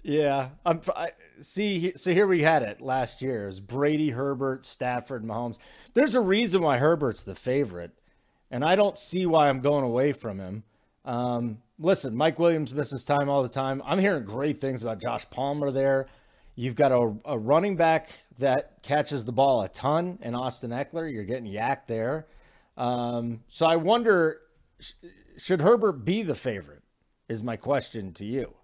Yeah, I'm. I, see, so here we had it last year. It was Brady, Herbert, Stafford, Mahomes. There's a reason why Herbert's the favorite, and I don't see why I'm going away from him. Um, listen, Mike Williams misses time all the time. I'm hearing great things about Josh Palmer there. You've got a, a running back that catches the ball a ton, and Austin Ekeler. You're getting YAC there. Um, so I wonder should Herbert be the favorite? Is my question to you.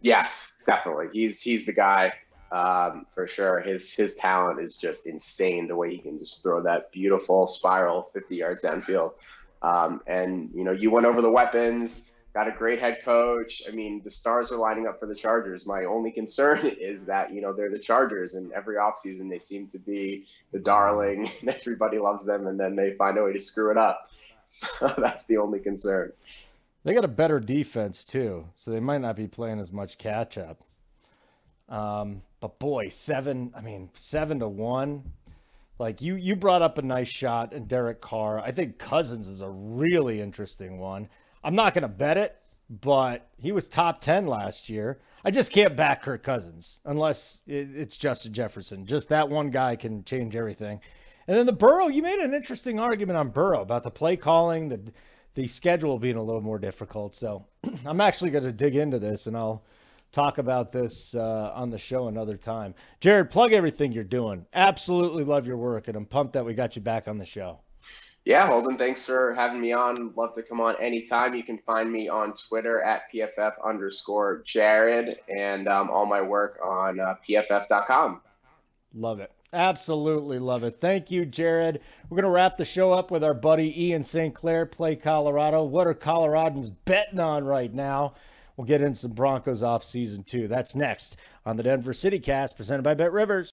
Yes, definitely. He's he's the guy um, for sure. His his talent is just insane. The way he can just throw that beautiful spiral 50 yards downfield. Um, and you know, you went over the weapons. Got a great head coach. I mean, the stars are lining up for the Chargers. My only concern (laughs) is that you know they're the Chargers, and every offseason they seem to be the darling, (laughs) and everybody loves them, and then they find a way to screw it up. (laughs) So that's the only concern. They got a better defense too, so they might not be playing as much catch up. Um, but boy, seven. I mean, seven to one. Like you, you brought up a nice shot and Derek Carr. I think Cousins is a really interesting one. I'm not to bet it, but he was top 10 last year. I just can't back Kirk Cousins unless it's Justin Jefferson. Just that one guy can change everything. And then the Burrow, you made an interesting argument on Burrow about the play calling, the the schedule being a little more difficult. So (clears throat) I'm actually going to dig into this and I'll talk about this uh, on the show another time. Jared, plug everything you're doing. Absolutely love your work, and I'm pumped that we got you back on the show. Yeah, Holden, thanks for having me on. Love to come on anytime. You can find me on Twitter at PFF underscore Jared and um, all my work on uh, PFF.com. Love it. Absolutely love it. Thank you, Jared. We're going to wrap the show up with our buddy Ian St. Clair, play Colorado. What are Coloradans betting on right now? We'll get into some Broncos off season two. That's next on the Denver City Cast presented by Bet Rivers.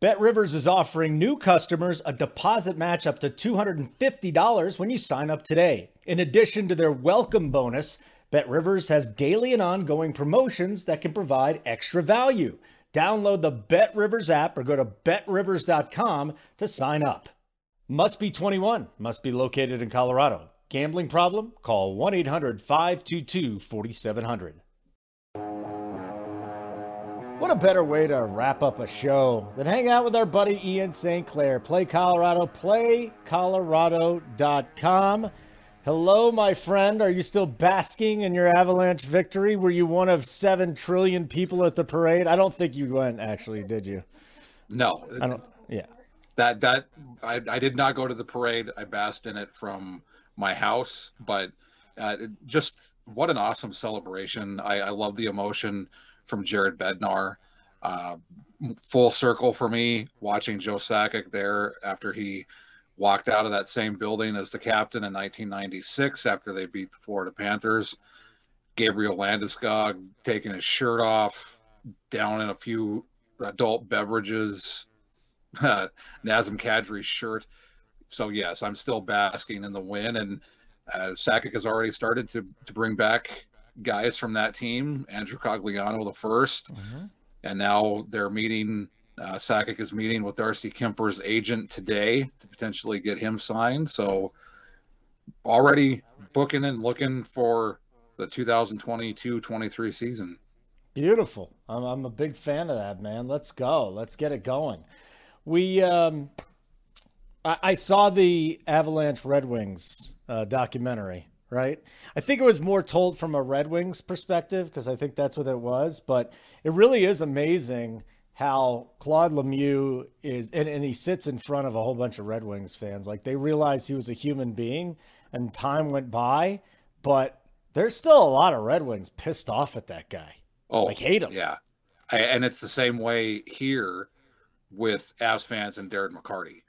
Bet Rivers is offering new customers a deposit match up to $250 when you sign up today. In addition to their welcome bonus, Bet Rivers has daily and ongoing promotions that can provide extra value. Download the Bet Rivers app or go to betrivers.com to sign up. Must be 21, must be located in Colorado. Gambling problem? Call 1 800 522 4700. What a better way to wrap up a show than hang out with our buddy Ian St. Clair. Play Colorado, playcolorado.com. Hello, my friend. Are you still basking in your Avalanche victory? Were you one of seven trillion people at the parade? I don't think you went, actually, did you? No. I don't. Yeah. That that I, I did not go to the parade. I basked in it from my house, but uh, just what an awesome celebration! I, I love the emotion from Jared Bednar. Uh, full circle for me watching Joe Sakic there after he walked out of that same building as the captain in 1996 after they beat the Florida Panthers. Gabriel Landeskog taking his shirt off, down in a few adult beverages, (laughs) Nazem Kadri's shirt. So yes, I'm still basking in the win, and uh, Sakic has already started to to bring back guys from that team. Andrew Cogliano the 1st mm-hmm. and now they're meeting uh, Sakic is meeting with Darcy Kuemper's agent today to potentially get him signed. So already booking and looking for the 2022-23 season. Beautiful. I'm, I'm a big fan of that, man. Let's go. Let's get it going. We, um, I, I saw the Avalanche Red Wings uh, documentary, right? I think it was more told from a Red Wings perspective because I think that's what it was. But it really is amazing – how Claude Lemieux is, and, and he sits in front of a whole bunch of Red Wings fans. Like they realized he was a human being and time went by, but there's still a lot of Red Wings pissed off at that guy. Oh, like hate him. Yeah. I, and it's the same way here with Avs fans and Darren McCarty.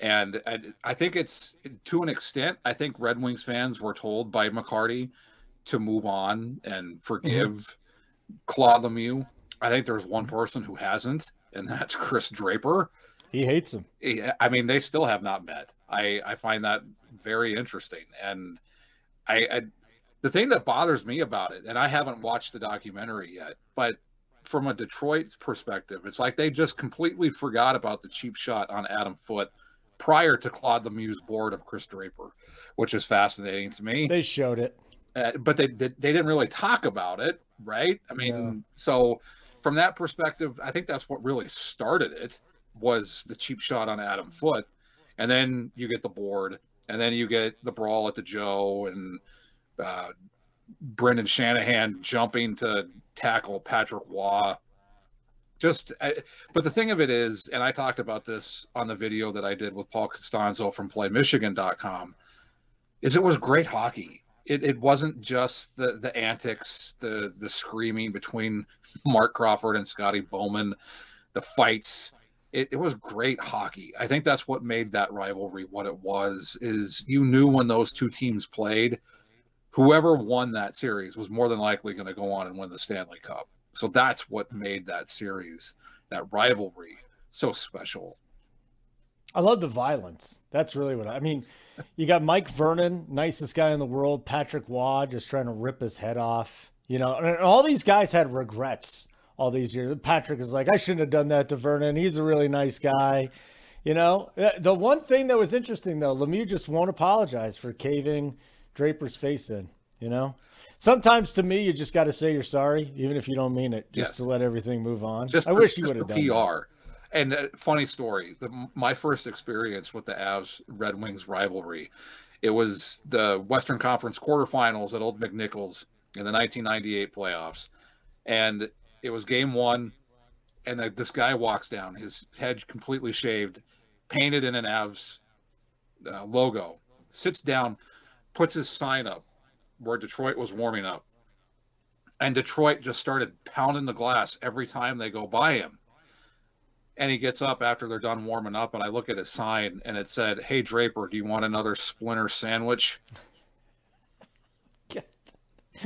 And I, I think it's to an extent, I think Red Wings fans were told by McCarty to move on and forgive mm-hmm. Claude Lemieux I think there's one person who hasn't, and that's Chris Draper. He hates him. I mean, they still have not met. I I find that very interesting, and I, I the thing that bothers me about it, and I haven't watched the documentary yet, but from a Detroit perspective, it's like they just completely forgot about the cheap shot on Adam Foote prior to Claude Lemieux's board of Chris Draper, which is fascinating to me. They showed it, uh, but they, they, they didn't really talk about it, right? I mean, yeah. so from that perspective, I think that's what really started it was the cheap shot on Adam Foote, and then you get the board, and then you get the brawl at the Joe and uh, Brendan Shanahan jumping to tackle Patrick Roy. Just, I, but the thing of it is, and I talked about this on the video that I did with Paul Costanzo from PlayMichigan.com, is it was great hockey it, it wasn't just the the antics, the the screaming between (laughs) Marc Crawford and Scotty Bowman, the fights. It, it was great hockey. I think that's what made that rivalry what it was. Is you knew when those two teams played, whoever won that series was more than likely going to go on and win the Stanley Cup. So that's what made that series, that rivalry, so special. I love the violence. That's really what I, I mean you got Mike Vernon, nicest guy in the world. Patrick Roy just trying to rip his head off. You know, and all these guys had regrets all these years. Patrick is like, I shouldn't have done that to Vernon. He's a really nice guy. You know, the one thing that was interesting though, Lemieux just won't apologize for caving Draper's face in. You know, sometimes to me, you just got to say you're sorry, even if you don't mean it, just yes. to let everything move on. Just I wish you would have done PR. And uh, funny story, the, my first experience with the Avs Red Wings rivalry, it was the Western Conference quarterfinals at Old McNichols in the 1998 playoffs, and it was Game One, and the, this guy walks down, his head completely shaved, painted in an Avs uh, logo, sits down, puts his sign up where Detroit was warming up. And Detroit just started pounding the glass every time they go by him. And he gets up after they're done warming up, and I look at his sign, and it said, "Hey Draper, do you want another splinter sandwich?" (laughs)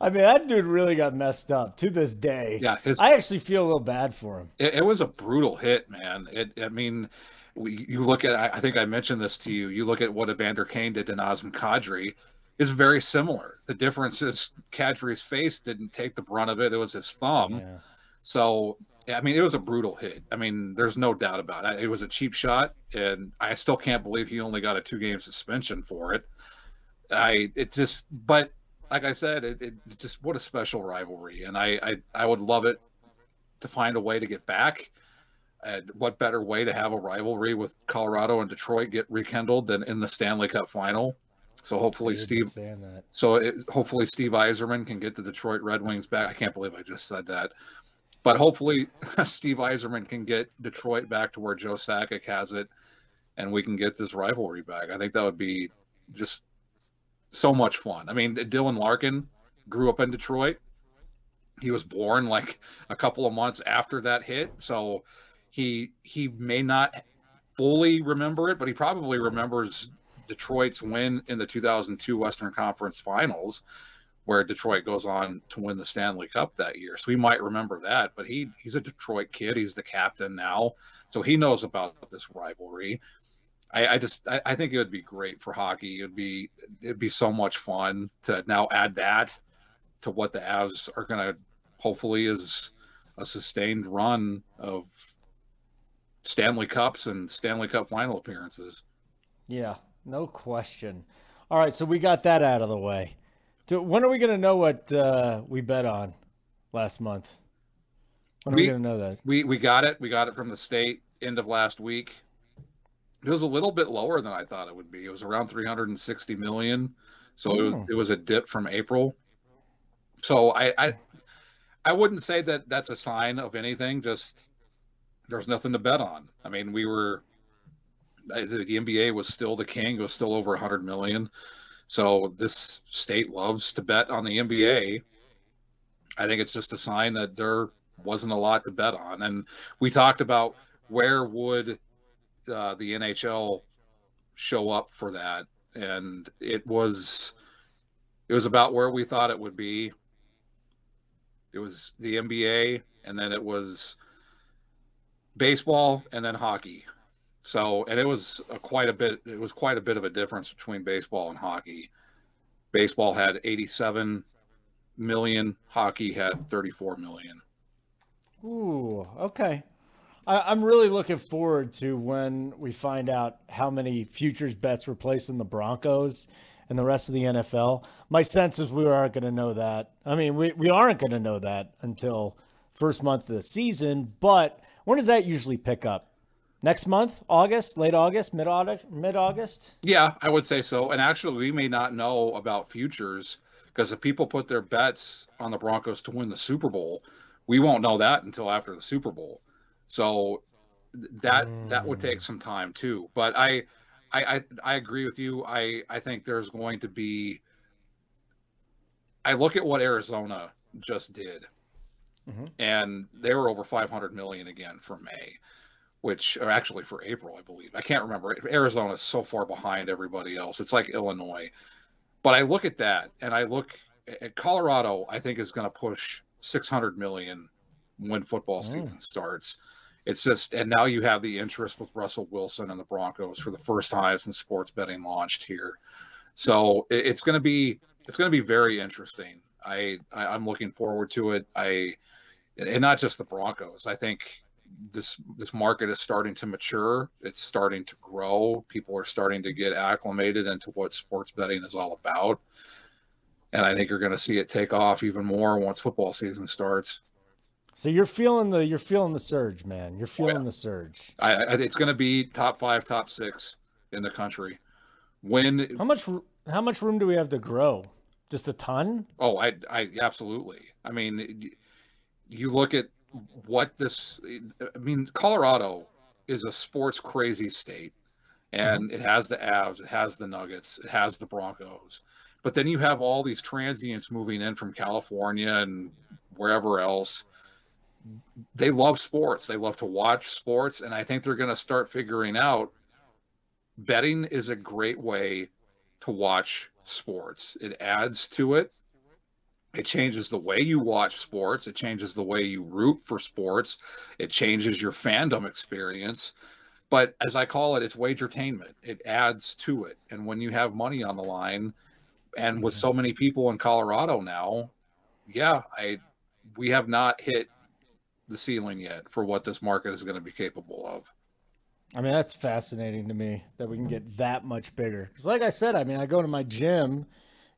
I mean, that dude really got messed up to this day. Yeah, his, I actually feel a little bad for him. It, it was a brutal hit, man. It, I mean, we, you look at, I think I mentioned this to you. You look at what Evander Kane did to Nazem Kadri, is very similar. The difference is Kadri's face didn't take the brunt of it; it was his thumb. Yeah. So, I mean, it was a brutal hit. I mean, there's no doubt about it. It was a cheap shot, and I still can't believe he only got a two-game suspension for it. I it just, but like I said, it, it just what a special rivalry, and I, I I would love it to find a way to get back. And what better way to have a rivalry with Colorado and Detroit get rekindled than in the Stanley Cup final? So hopefully Steve. So it, hopefully Steve Yzerman can get the Detroit Red Wings back. I can't believe I just said that, but hopefully (laughs) Steve Yzerman can get Detroit back to where Joe Sakic has it, and we can get this rivalry back. I think that would be just so much fun. I mean, Dylan Larkin grew up in Detroit. He was born like a couple of months after that hit, so he he may not fully remember it, but he probably remembers Detroit's win in the 2002 Western Conference Finals, where Detroit goes on to win the Stanley Cup that year. So he might remember that. But he he's a Detroit kid. He's the captain now, so he knows about this rivalry. I, I just I, I, think it would be great for hockey. It'd be it'd be so much fun to now add that to what the Avs are going to hopefully is a sustained run of Stanley Cups and Stanley Cup final appearances. Yeah, no question. All right, so we got that out of the way. when are we going to know what uh, we bet on last month? When are we, we going to know that? We we got it. We got it from the state end of last week. It was a little bit lower than I thought it would be. It was around 360 million, so it, was, oh. it was a dip from April. So I, I I wouldn't say that that's a sign of anything. Just there's nothing to bet on. I mean, we were the, NBA was still the king. It was still over 100 million. So this state loves to bet on the NBA. I think it's just a sign that there wasn't a lot to bet on. And we talked about where would uh, the NHL show up for that, and it was it was about where we thought it would be. It was the NBA, and then it was baseball, and then hockey. So, and it was a quite a bit. It was quite a bit of a difference between baseball and hockey. Baseball had 87 million. Hockey had 34 million. Ooh, okay. I, am really looking forward to when we find out how many futures bets were placed in the Broncos and the rest of the NFL. My sense is we aren't going to know that. I mean, we, we aren't going to know that until first month of the season. But when does that usually pick up? Next month, August, late August, mid August, mid August. Yeah, I would say so. And actually, we may not know about futures because if people put their bets on the Broncos to win the Super Bowl, we won't know that until after the Super Bowl. So that mm. that would take mm. some time too. But I, I, I, I agree with you. I, I think there's going to be. I look at what Arizona just did, mm-hmm. and they were over 500 million again for May which are actually for April, I believe. I can't remember. Arizona is so far behind everybody else. It's like Illinois. But I look at that and I look at Colorado, I think is going to push 600 million when football mm. season starts. It's just, and now you have the interest with Russell Wilson and the Broncos for the first time since sports betting launched here. So it's going to be, it's going to be very interesting. I, I am looking forward to it. I, and not just the Broncos. I think this this market is starting to mature. It's starting to grow. People are starting to get acclimated into what sports betting is all about. And I think you're going to see it take off even more once football season starts. So you're feeling the you're feeling the surge, man. You're feeling oh, yeah. the surge. I, I, it's going to be top five, top six in the country. When how much how much room do we have to grow? Just a ton? Oh, I I absolutely. I mean, you look at what this. I mean, Colorado is a sports crazy state, and mm-hmm. it has the Avs, it has the Nuggets, it has the Broncos. But then you have all these transients moving in from California and wherever else they love sports. They love to watch sports, and I think they're going to start figuring out betting is a great way to watch sports. It adds to it. It changes the way you watch sports. It changes the way you root for sports. It changes your fandom experience. But as I call it, it's wagertainment. It adds to it. And when you have money on the line, and with so many people in Colorado now, yeah, I we have not hit the ceiling yet for what this market is going to be capable of. I mean, that's fascinating to me that we can get that much bigger. Because, like I said, I mean, I go to my gym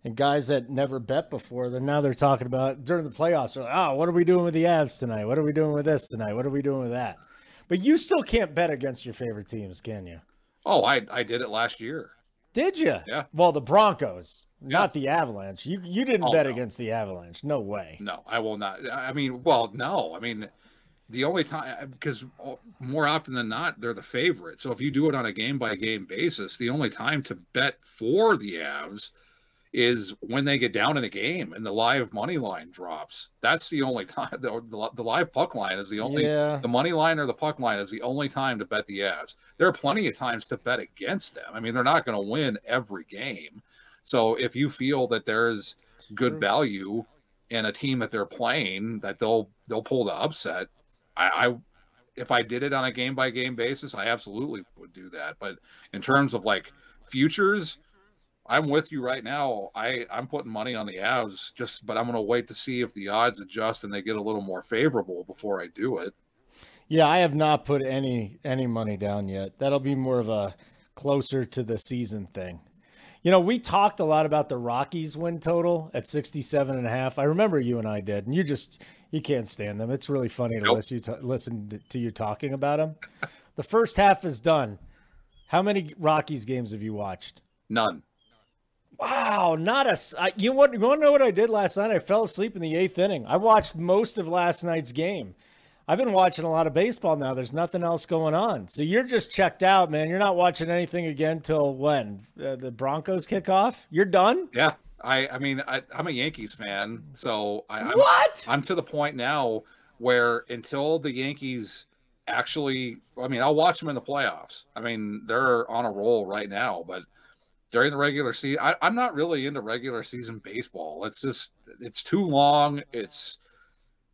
and guys that never bet before, then now they're talking about during the playoffs. They're like, oh, what are we doing with the Avs tonight? What are we doing with this tonight? What are we doing with that? But you still can't bet against your favorite teams, can you? Oh, I I did it last year. Did you? Yeah. Well, the Broncos, yeah. not the Avalanche. You you didn't oh, bet no. against the Avalanche. No way. No, I will not. I mean, well, no. I mean, the only time because more often than not they're the favorite. So if you do it on a game by game basis, the only time to bet for the Avs is when they get down in a game and the live money line drops. That's the only (laughs) time. The, the, the live puck line is the only. Yeah. The money line or the puck line is the only time to bet the Avs. There are plenty of times to bet against them. I mean, they're not going to win every game. So if you feel that there's good value in a team that they're playing, that they'll they'll pull the upset. I, I if I did it on a game by game basis, I absolutely would do that. But in terms of like futures, I'm with you right now. I I'm putting money on the Avs just, but I'm going to wait to see if the odds adjust and they get a little more favorable before I do it. Yeah, I have not put any any money down yet. That'll be more of a closer to the season thing. You know, we talked a lot about the Rockies win total at 67 and a half. I remember you and I did, and you just you can't stand them. It's really funny to nope. listen, to, listen to you talking about them. the first half is done. How many Rockies games have you watched? None. Wow, not a. Uh, you want you want to know what I did last night? I fell asleep in the eighth inning. I watched most of last night's game. I've been watching a lot of baseball now. There's nothing else going on, so you're just checked out, man. You're not watching anything again till when uh, the Broncos kick off. You're done. Yeah, I. I mean, I, am a Yankees fan, so I, I'm, what? I'm to the point now where until the Yankees actually, I mean, I'll watch them in the playoffs. I mean, they're on a roll right now, but during the regular season. I, am not really into regular season baseball. It's just it's too long. It's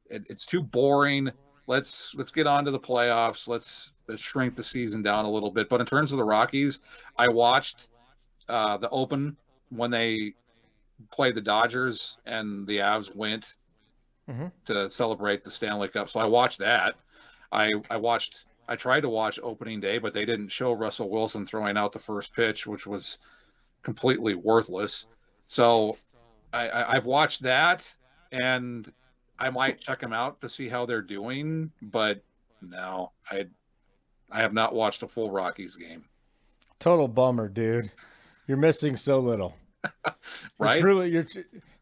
it, it's too boring. Let's let's get on to the playoffs. Let's, let's shrink the season down a little bit. But in terms of the Rockies, I watched uh, the Open when they played the Dodgers and the Avs went mm-hmm. to celebrate the Stanley Cup. So I watched that. I I watched. I tried to watch opening day, but they didn't show Russell Wilson throwing out the first pitch, which was completely worthless. So I, have watched that, and I might check them out to see how they're doing. But no, I I have not watched a full Rockies game. Total bummer, dude. You're missing so little. (laughs) right? You're truly, you're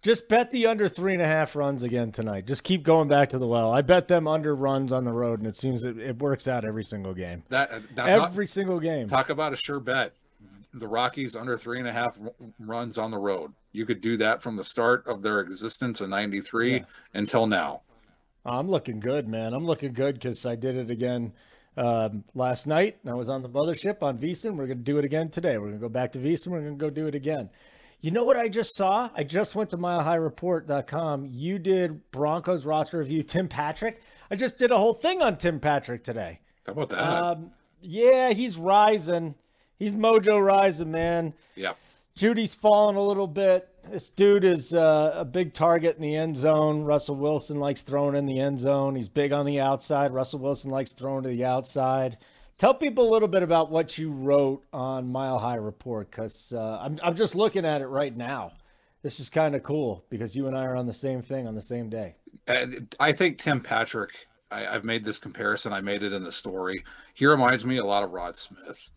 just bet the under three and a half runs again tonight. Just keep going back to the well. I bet them under runs on the road, and it seems it, it works out every single game. That every not, single game. Talk about a sure bet the Rockies under three and a half runs on the road. You could do that from the start of their existence in '93 yeah. until now. I'm looking good, man. I'm looking good because I did it again um, last night. I was on the mothership on VSiN. We're going to do it again today. We're going to go back to VSiN. We're going to go do it again. You know what I just saw? I just went to milehighreport.com. You did Broncos roster review. Tim Patrick. I just did a whole thing on Tim Patrick today. How about that? Um, yeah, he's rising he's mojo rising, man. Yeah. Jeudy's falling a little bit. This dude is uh, a big target in the end zone. Russell Wilson likes throwing in the end zone. He's big on the outside. Russell Wilson likes throwing to the outside. Tell people a little bit about what you wrote on Mile High Report because uh, I'm, I'm just looking at it right now. This is kind of cool because you and I are on the same thing on the same day. I think Tim Patrick. I, I've made this comparison. I made it in the story. He reminds me a lot of Rod Smith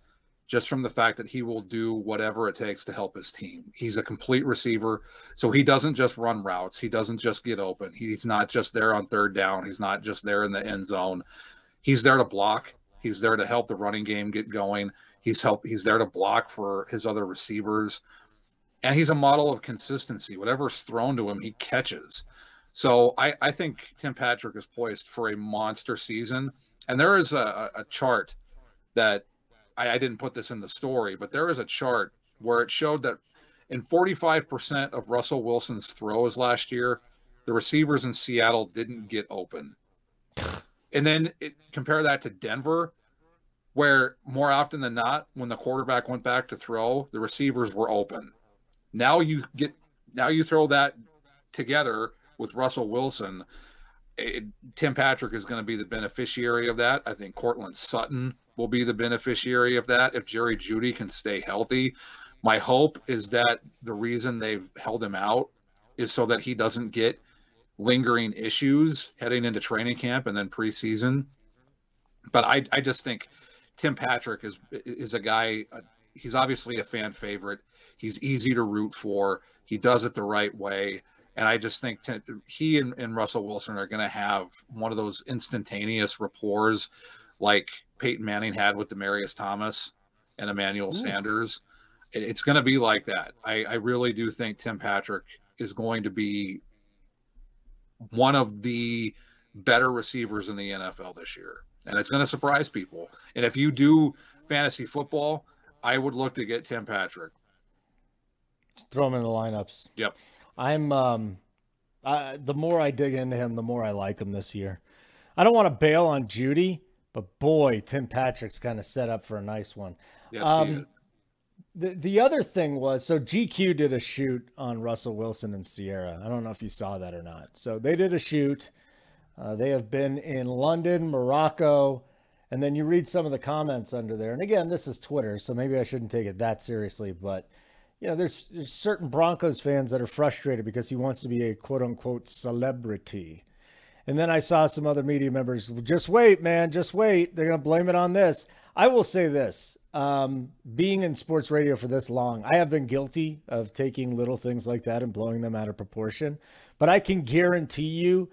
just from the fact that he will do whatever it takes to help his team. He's a complete receiver. So he doesn't just run routes. He doesn't just get open. He's not just there on third down. He's not just there in the end zone. He's there to block. He's there to help the running game get going. He's help he's there to block for his other receivers. And he's a model of consistency. Whatever's thrown to him, he catches. So I, I think Tim Patrick is poised for a monster season. And there is a, a chart that I, I didn't put this in the story, but there is a chart where it showed that in 45% of Russell Wilson's throws last year, the receivers in Seattle didn't get open. And then it, compare that to Denver, where more often than not, when the quarterback went back to throw, the receivers were open. Now you get now you throw that together with Russell Wilson. It, Tim Patrick is going to be the beneficiary of that. I think Courtland Sutton will be the beneficiary of that if Jerry Jeudy can stay healthy. My hope is that the reason they've held him out is so that he doesn't get lingering issues heading into training camp and then preseason. But I, I just think Tim Patrick is is a guy. Uh, he's obviously a fan favorite. He's easy to root for. He does it the right way. And I just think t- he and, and Russell Wilson are going to have one of those instantaneous rapports like Peyton Manning had with Demaryius Thomas and Emmanuel Ooh. Sanders. It, it's going to be like that. I, I really do think Tim Patrick is going to be one of the better receivers in the NFL this year. And it's going to surprise people. And if you do fantasy football, I would look to get Tim Patrick. Just throw him in the lineups. Yep. I'm um uh, the more I dig into him, the more I like him this year. I don't want to bail on Jeudy, but boy, Tim Patrick's kind of set up for a nice one. Yes, um, the the other thing was so GQ did a shoot on Russell Wilson and Ciara. I don't know if you saw that or not. So they did a shoot. Uh, they have been in London, Morocco, and then you read some of the comments under there. And again, this is Twitter, so maybe I shouldn't take it that seriously. But you know, there's, there's certain Broncos fans that are frustrated because he wants to be a quote unquote celebrity. And then I saw some other media members, just wait, man, just wait. They're going to blame it on this. I will say this um, being in sports radio for this long, I have been guilty of taking little things like that and blowing them out of proportion. But I can guarantee you,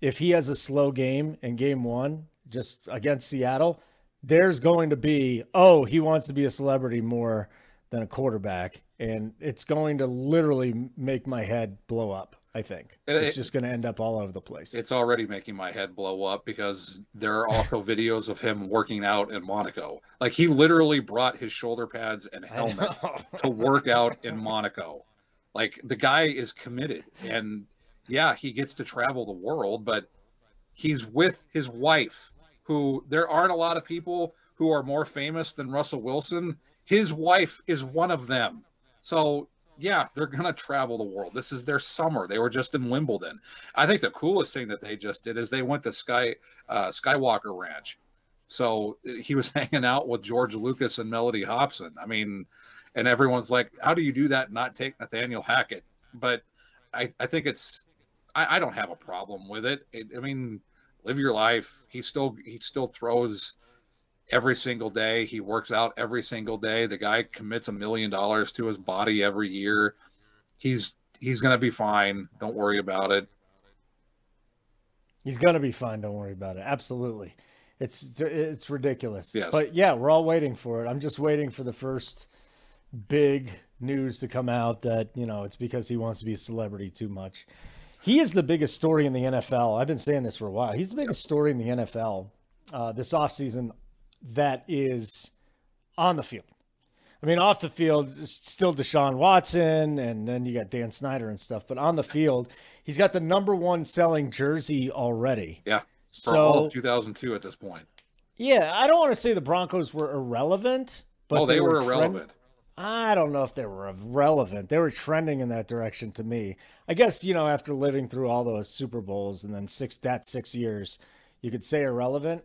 if he has a slow game in game one, just against Seattle, there's going to be, oh, he wants to be a celebrity more than a quarterback. And it's going to literally make my head blow up. I think it, it's just going to end up all over the place. It's already making my head blow up because there are also (laughs) videos of him working out in Monaco. Like he literally brought his shoulder pads and helmet to work out in (laughs) Monaco. Like the guy is committed, and yeah, he gets to travel the world, but he's with his wife, who there aren't a lot of people who are more famous than Russell Wilson. His wife is one of them. So yeah, they're (laughs) gonna travel the world. This is their summer. They were just in Wimbledon. I think the coolest thing that they just did is they went to Sky uh, Skywalker Ranch. So (laughs) he was (laughs) hanging out with George Lucas and Mellody Hobson. I mean, and everyone's like, "How do you do that not take Nathaniel Hackett?" But I, I think it's, I, I don't have a problem with it. it. I mean, live your life. He still he still throws every single day. He works out every single day. The guy commits a million dollars to his body every year. He's he's going to be fine. Don't worry about it. He's going to be fine. Don't worry about it. Absolutely. It's it's ridiculous. Yes. But yeah, we're all waiting for it. I'm just waiting for the first big news to come out that, you know, it's because he wants to be a celebrity too much. He is the biggest story in the NFL. I've been saying this for a while. He's the biggest story in the NFL uh, this offseason that is on the field. I mean, off the field, still Deshaun Watson, and then you got Dan Snyder and stuff. But on the field, he's got the number one selling jersey already. Yeah, for so, all of 2002 at this point. Yeah, I don't want to say the Broncos were irrelevant, but oh, they, they were, were irrelevant. I don't know if they were relevant. They were trending in that direction to me. I guess you know after living through all those Super Bowls and then six that six years, you could say irrelevant.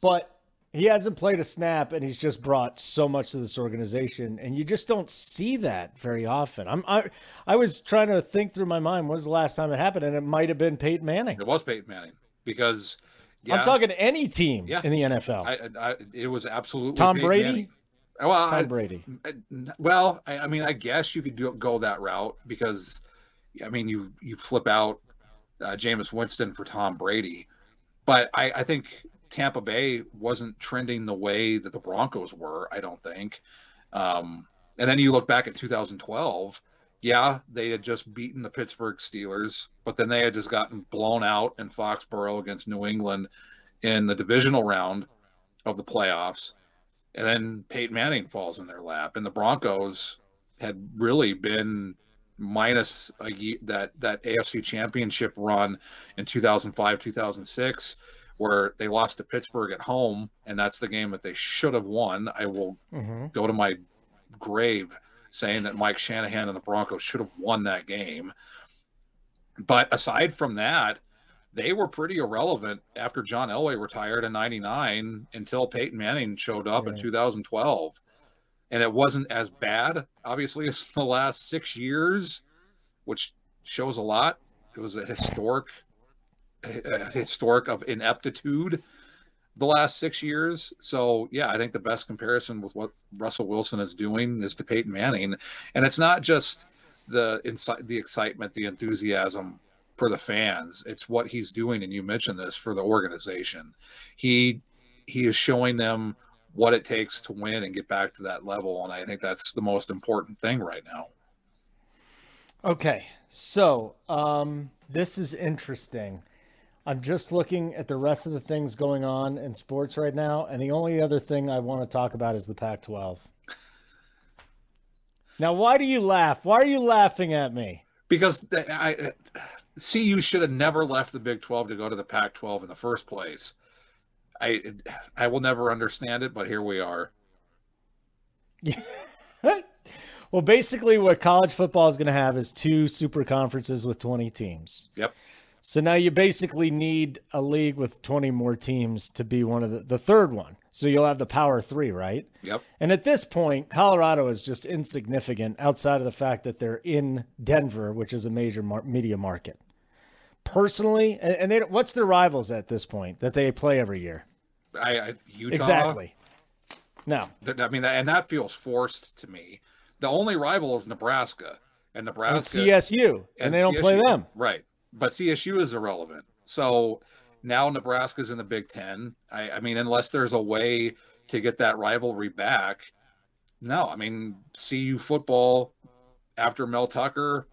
But He hasn't played a snap, and he's just brought so much to this organization, and you just don't see that very often. I'm I, I was trying to think through my mind when was the last time it happened, and it might have been Peyton Manning. It was Peyton Manning because yeah, I'm talking any team Yeah. in the NFL. I, I, it was absolutely Tom Peyton Brady? Manning. Well, Tom Brady. I- well, I, I mean, I guess you could do, go that route because, I mean, you you flip out uh, Jameis Winston for Tom Brady, but I, I think Tampa Bay wasn't trending the way that the Broncos were. I don't think. Um, and then you look back at 2012. Yeah, they had just beaten the Pittsburgh Steelers, but then they had just gotten blown out in Foxborough against New England in the divisional round of the playoffs. And then Peyton Manning falls in their lap, and the Broncos had really been minus a, that that AFC Championship run in 2005 2006 where they lost to Pittsburgh at home and that's the game that they should have won. I will Mm-hmm. go to my grave saying that Mike Shanahan and the Broncos should have won that game. But aside from that they were pretty irrelevant after John Elway retired in 99 until Peyton Manning showed up in 2012 and it wasn't as bad obviously (laughs) as the last six years which shows a lot. It was a historic historic of ineptitude the last six years. So yeah i think the best comparison with what russell wilson is doing is to peyton manning. And it's not just the the excitement the enthusiasm for the fans. It's what he's doing and you mentioned this for the organization. He he is showing them what it takes to win and get back to that level and i think that's the most important thing right now. Okay, so um, this is interesting. I'm just looking at the rest of the things going on in sports right now, and the only other thing I want to talk about is the Pac 12. Now, why do you laugh? Why are you laughing at me? because I, I CU should have never left the Big 12 to go to the Pac 12 in the first place. I I will never understand it, but here we are. (laughs) well, basically, what college football is going to have is two super conferences with 20 teams. Yep. So now you basically need a league with 20 more teams to be one of the, the third one. So you'll have the power three, right? Yep. And at this point, Colorado is just insignificant outside of the fact that they're in Denver, which is a major mar- media market. Personally, and, and they what's their rivals at this point that they play every year? I, I Utah Exactly. No. I mean, and that feels forced to me. The only rival is Nebraska, and And Nebraska CSU, and, they don't play them. Right. But CSU is irrelevant. So now Nebraska's in the Big Ten. I, I mean, unless there's a way to get that rivalry back, no. I mean, CU football after Mel Tucker.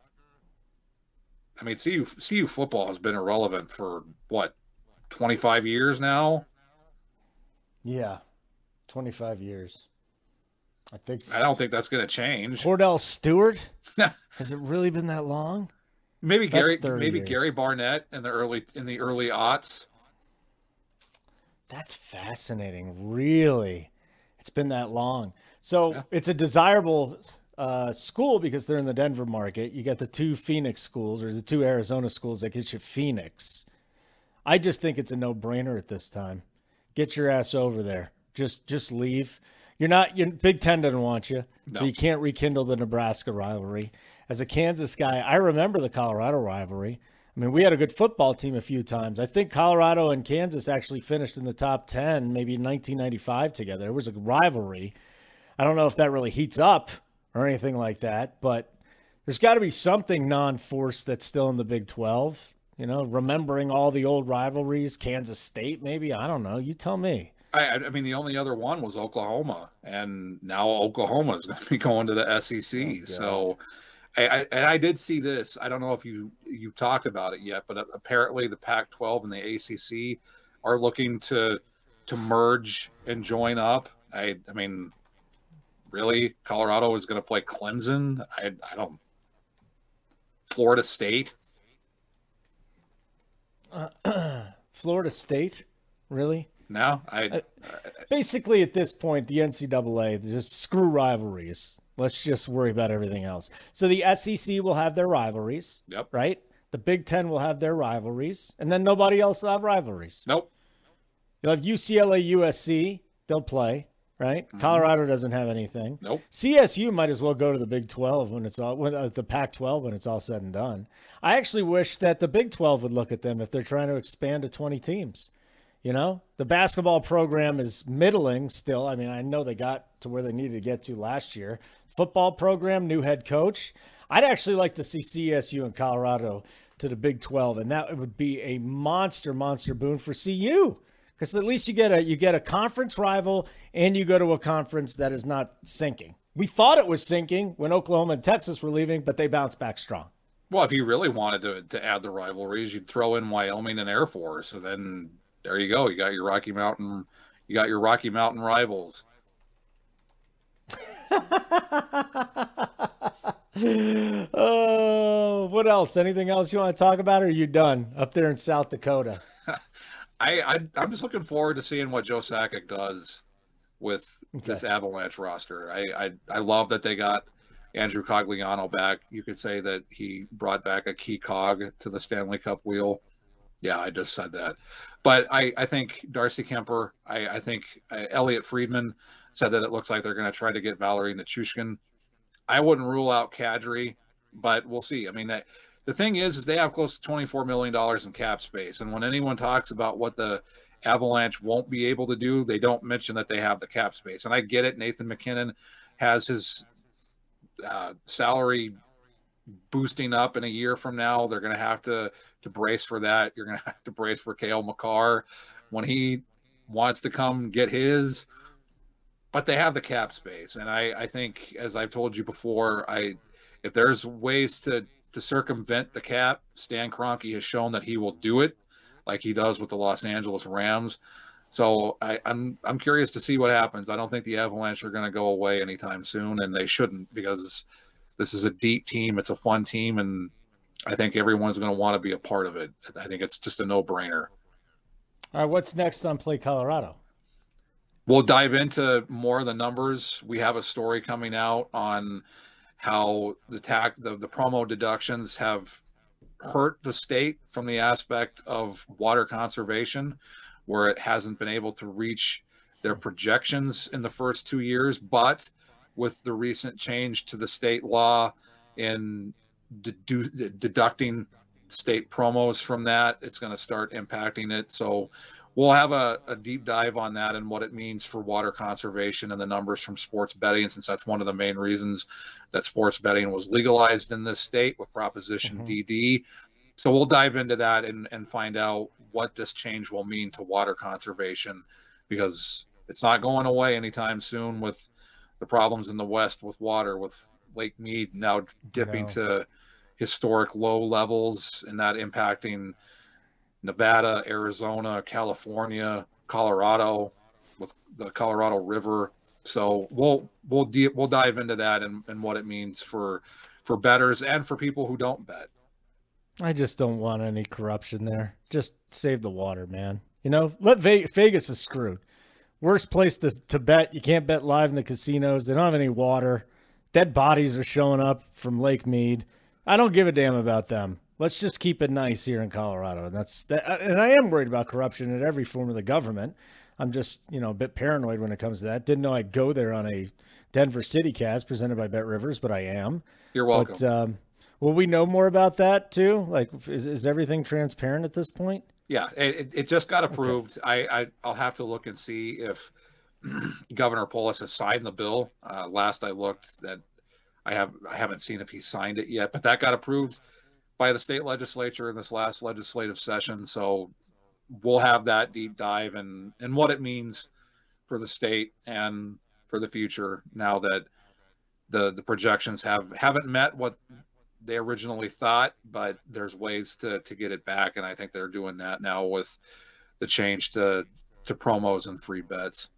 I mean, CU CU football has been irrelevant for what, 25 years now. Yeah. 25 years. I think I don't think that's going to change. Kordell Stewart? (laughs) Has it really been that long? Maybe That's Gary, maybe years. Gary Barnett in the early in the early aughts. That's fascinating. Really, it's been that long. So Yeah. it's a desirable uh, school because they're in the Denver market. You got the two Phoenix schools or the two Arizona schools that get you Phoenix. I just think it's a no-brainer at this time. Get your ass over there. Just just leave. You're not. Your Big Ten doesn't want you, so you can't rekindle the Nebraska rivalry. As a Kansas guy, I remember the Colorado rivalry. I mean, we had a good football team a few times. I think Colorado and Kansas actually finished in the top 10, maybe in 1995 together. It was a rivalry. I don't know if that really heats up or anything like that, but there's got to be something non force that's still in the Big 12. You know, remembering all the old rivalries, Kansas State, maybe. I don't know. You tell me. I, I mean, the only other one was Oklahoma, and now Oklahoma is going to be going to the SEC. Oh, so, I, I and I did see this. I don't know if you you talked about it yet, but apparently the Pac-12 and the ACC are looking to to merge and join up. I I mean, really, Colorado is going to play Clemson. I I don't. Florida State. Uh, (clears throat) Florida State, really? No, I uh, Basically, at this point, the NCAA just screw rivalries. Let's just worry about everything else. So the SEC will have their rivalries, yep. right? The Big Ten will have their rivalries, and then nobody else will have rivalries. Nope. You'll have UCLA, USC, they'll play, right? Mm-hmm. Colorado doesn't have anything. Nope. CSU might as well go to the Big 12 when it's all when uh, the Pac 12 when it's all said and done. I actually wish that the Big 12 would look at them if they're trying to expand to 20 teams. You know, the basketball program is middling still. I mean, I know they got to where they needed to get to last year. Football program, new head coach. I'd actually like to see CSU and Colorado to the Big 12, and that would be a monster, monster boon for CU because at least you get a you get a conference rival and you go to a conference that is not sinking. We thought it was sinking when Oklahoma and Texas were leaving, but they bounced back strong. Well, if you really wanted to, to add the rivalries, you'd throw in Wyoming and Air Force, and then there you go. You got your Rocky Mountain, you got your Rocky Mountain rivals. (laughs) oh, what else? Anything else you want to talk about? Or are you done up there in South Dakota? (laughs) I, I I'm just looking forward to seeing what Joe Sakic does with Okay. this Avalanche roster. I, I I love that they got Andrew Cogliano back. You could say that he brought back a key cog to the Stanley Cup wheel. Yeah, I just said that. But I, I think Darcy Kuemper, I, I think uh, Elliotte Friedman said that it looks like they're going to try to get Valeri Nichushkin. I wouldn't rule out Kadri, but we'll see. I mean, that, the thing is, is they have close to $24 million in cap space. And when anyone talks about what the Avalanche won't be able to do, they don't mention that they have the cap space. And I get it. Nathan MacKinnon has his uh, salary boosting up in a year from now. They're going to have to to brace for that. You're going (laughs) to have to brace for Cale Makar when he wants to come get his. But they have the cap space, and I I think as I've told you before, I if there's ways to to circumvent the cap, Stan Kroenke has shown that he will do it, like he does with the Los Angeles Rams. So I, I'm I'm curious to see what happens. I don't think the Avalanche are going to go away anytime soon, and they shouldn't because this is a deep team. It's a fun team, and I think everyone's going to want to be a part of it. I think it's just a no-brainer. All right, what's next on Play Colorado? We'll dive into more of the numbers. We have a story coming out on how the tax the, the promo deductions have hurt the state from the aspect of water conservation, where it hasn't been able to reach their projections in the first two years. But with the recent change to the state law in dedu- deducting state promos from that, it's going to start impacting it. So we'll have a, a deep dive on that and what it means for water conservation and the numbers from sports betting, since that's one of the main reasons that sports betting was legalized in this state with Proposition mm-hmm. DD. So we'll dive into that and, and find out what this change will mean to water conservation because it's not going away anytime soon with the problems in the West with water, with Lake Mead now dipping No. to historic low levels and that impacting Nevada, Arizona, California, Colorado, with the Colorado River. So we'll we'll de- we'll dive into that and, and what it means for for betters and for people who don't bet. I just don't want any corruption there. Just save the water, man. You know, let Ve- Vegas is screwed. Worst place to, to bet. You can't bet live in the casinos. They don't have any water. Dead bodies are showing up from Lake Mead. I don't give a damn about them. Let's just keep it nice here in Colorado. And that's that. And I am worried about corruption in every form of the government. I'm just, you know, a bit paranoid when it comes to that. Didn't know I'd go there on a Denver City cast presented by Bet Rivers, but I am. You're welcome. But um, will we know more about that too? Like, is, is everything transparent at this point? Yeah, it, it- just got approved. I, I I'll have to look and see if (clears throat) Governor Polis has signed the bill. Uh, last I looked, that I have I haven't seen if he signed it yet, but that got approved by the state legislature in this last legislative session. So we'll have that deep dive and and what it means for the state and for the future now that the the projections have haven't met what they originally thought, but there's ways to to get it back, and I think they're doing that now with the change to to promos and free bets.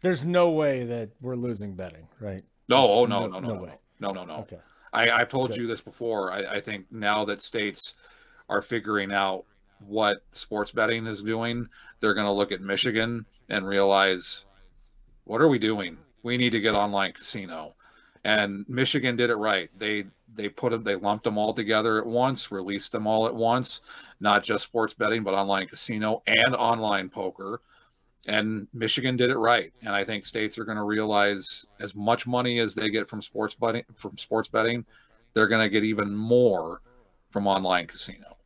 There's no way that we're losing betting, right? No, oh no, no, no, no, way. no, no, no. Okay. I, I've told Good. you this before. I, I think now that states are figuring out what sports betting is doing, they're going to look at Michigan and realize, what are we doing? We need to get online casino. And Michigan did it right. They they put them, they lumped them all together at once, released them all at once, not just sports betting, but online casino and online poker. And Michigan did it right. And I think states are going to realize as much money as they get from sports betting from sports betting, they're going to get even more from online casino.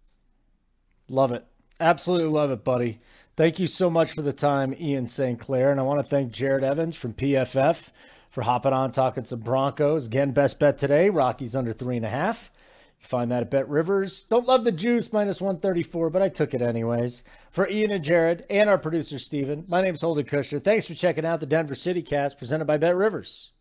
Love it. Absolutely love it, buddy. Thank you so much for the time, Ian St. Clair. And I want to thank Jared Evans from PFF for hopping on talking some Broncos. Again, best bet today Rockies under three and a half. Find that at Bet Rivers. Don't love the juice, minus 134, but I took it anyways. For Ian and Jared and our producer, Steven, my name is Holden Kushner. Thanks for checking out the Denver City Cast presented by Bet Rivers.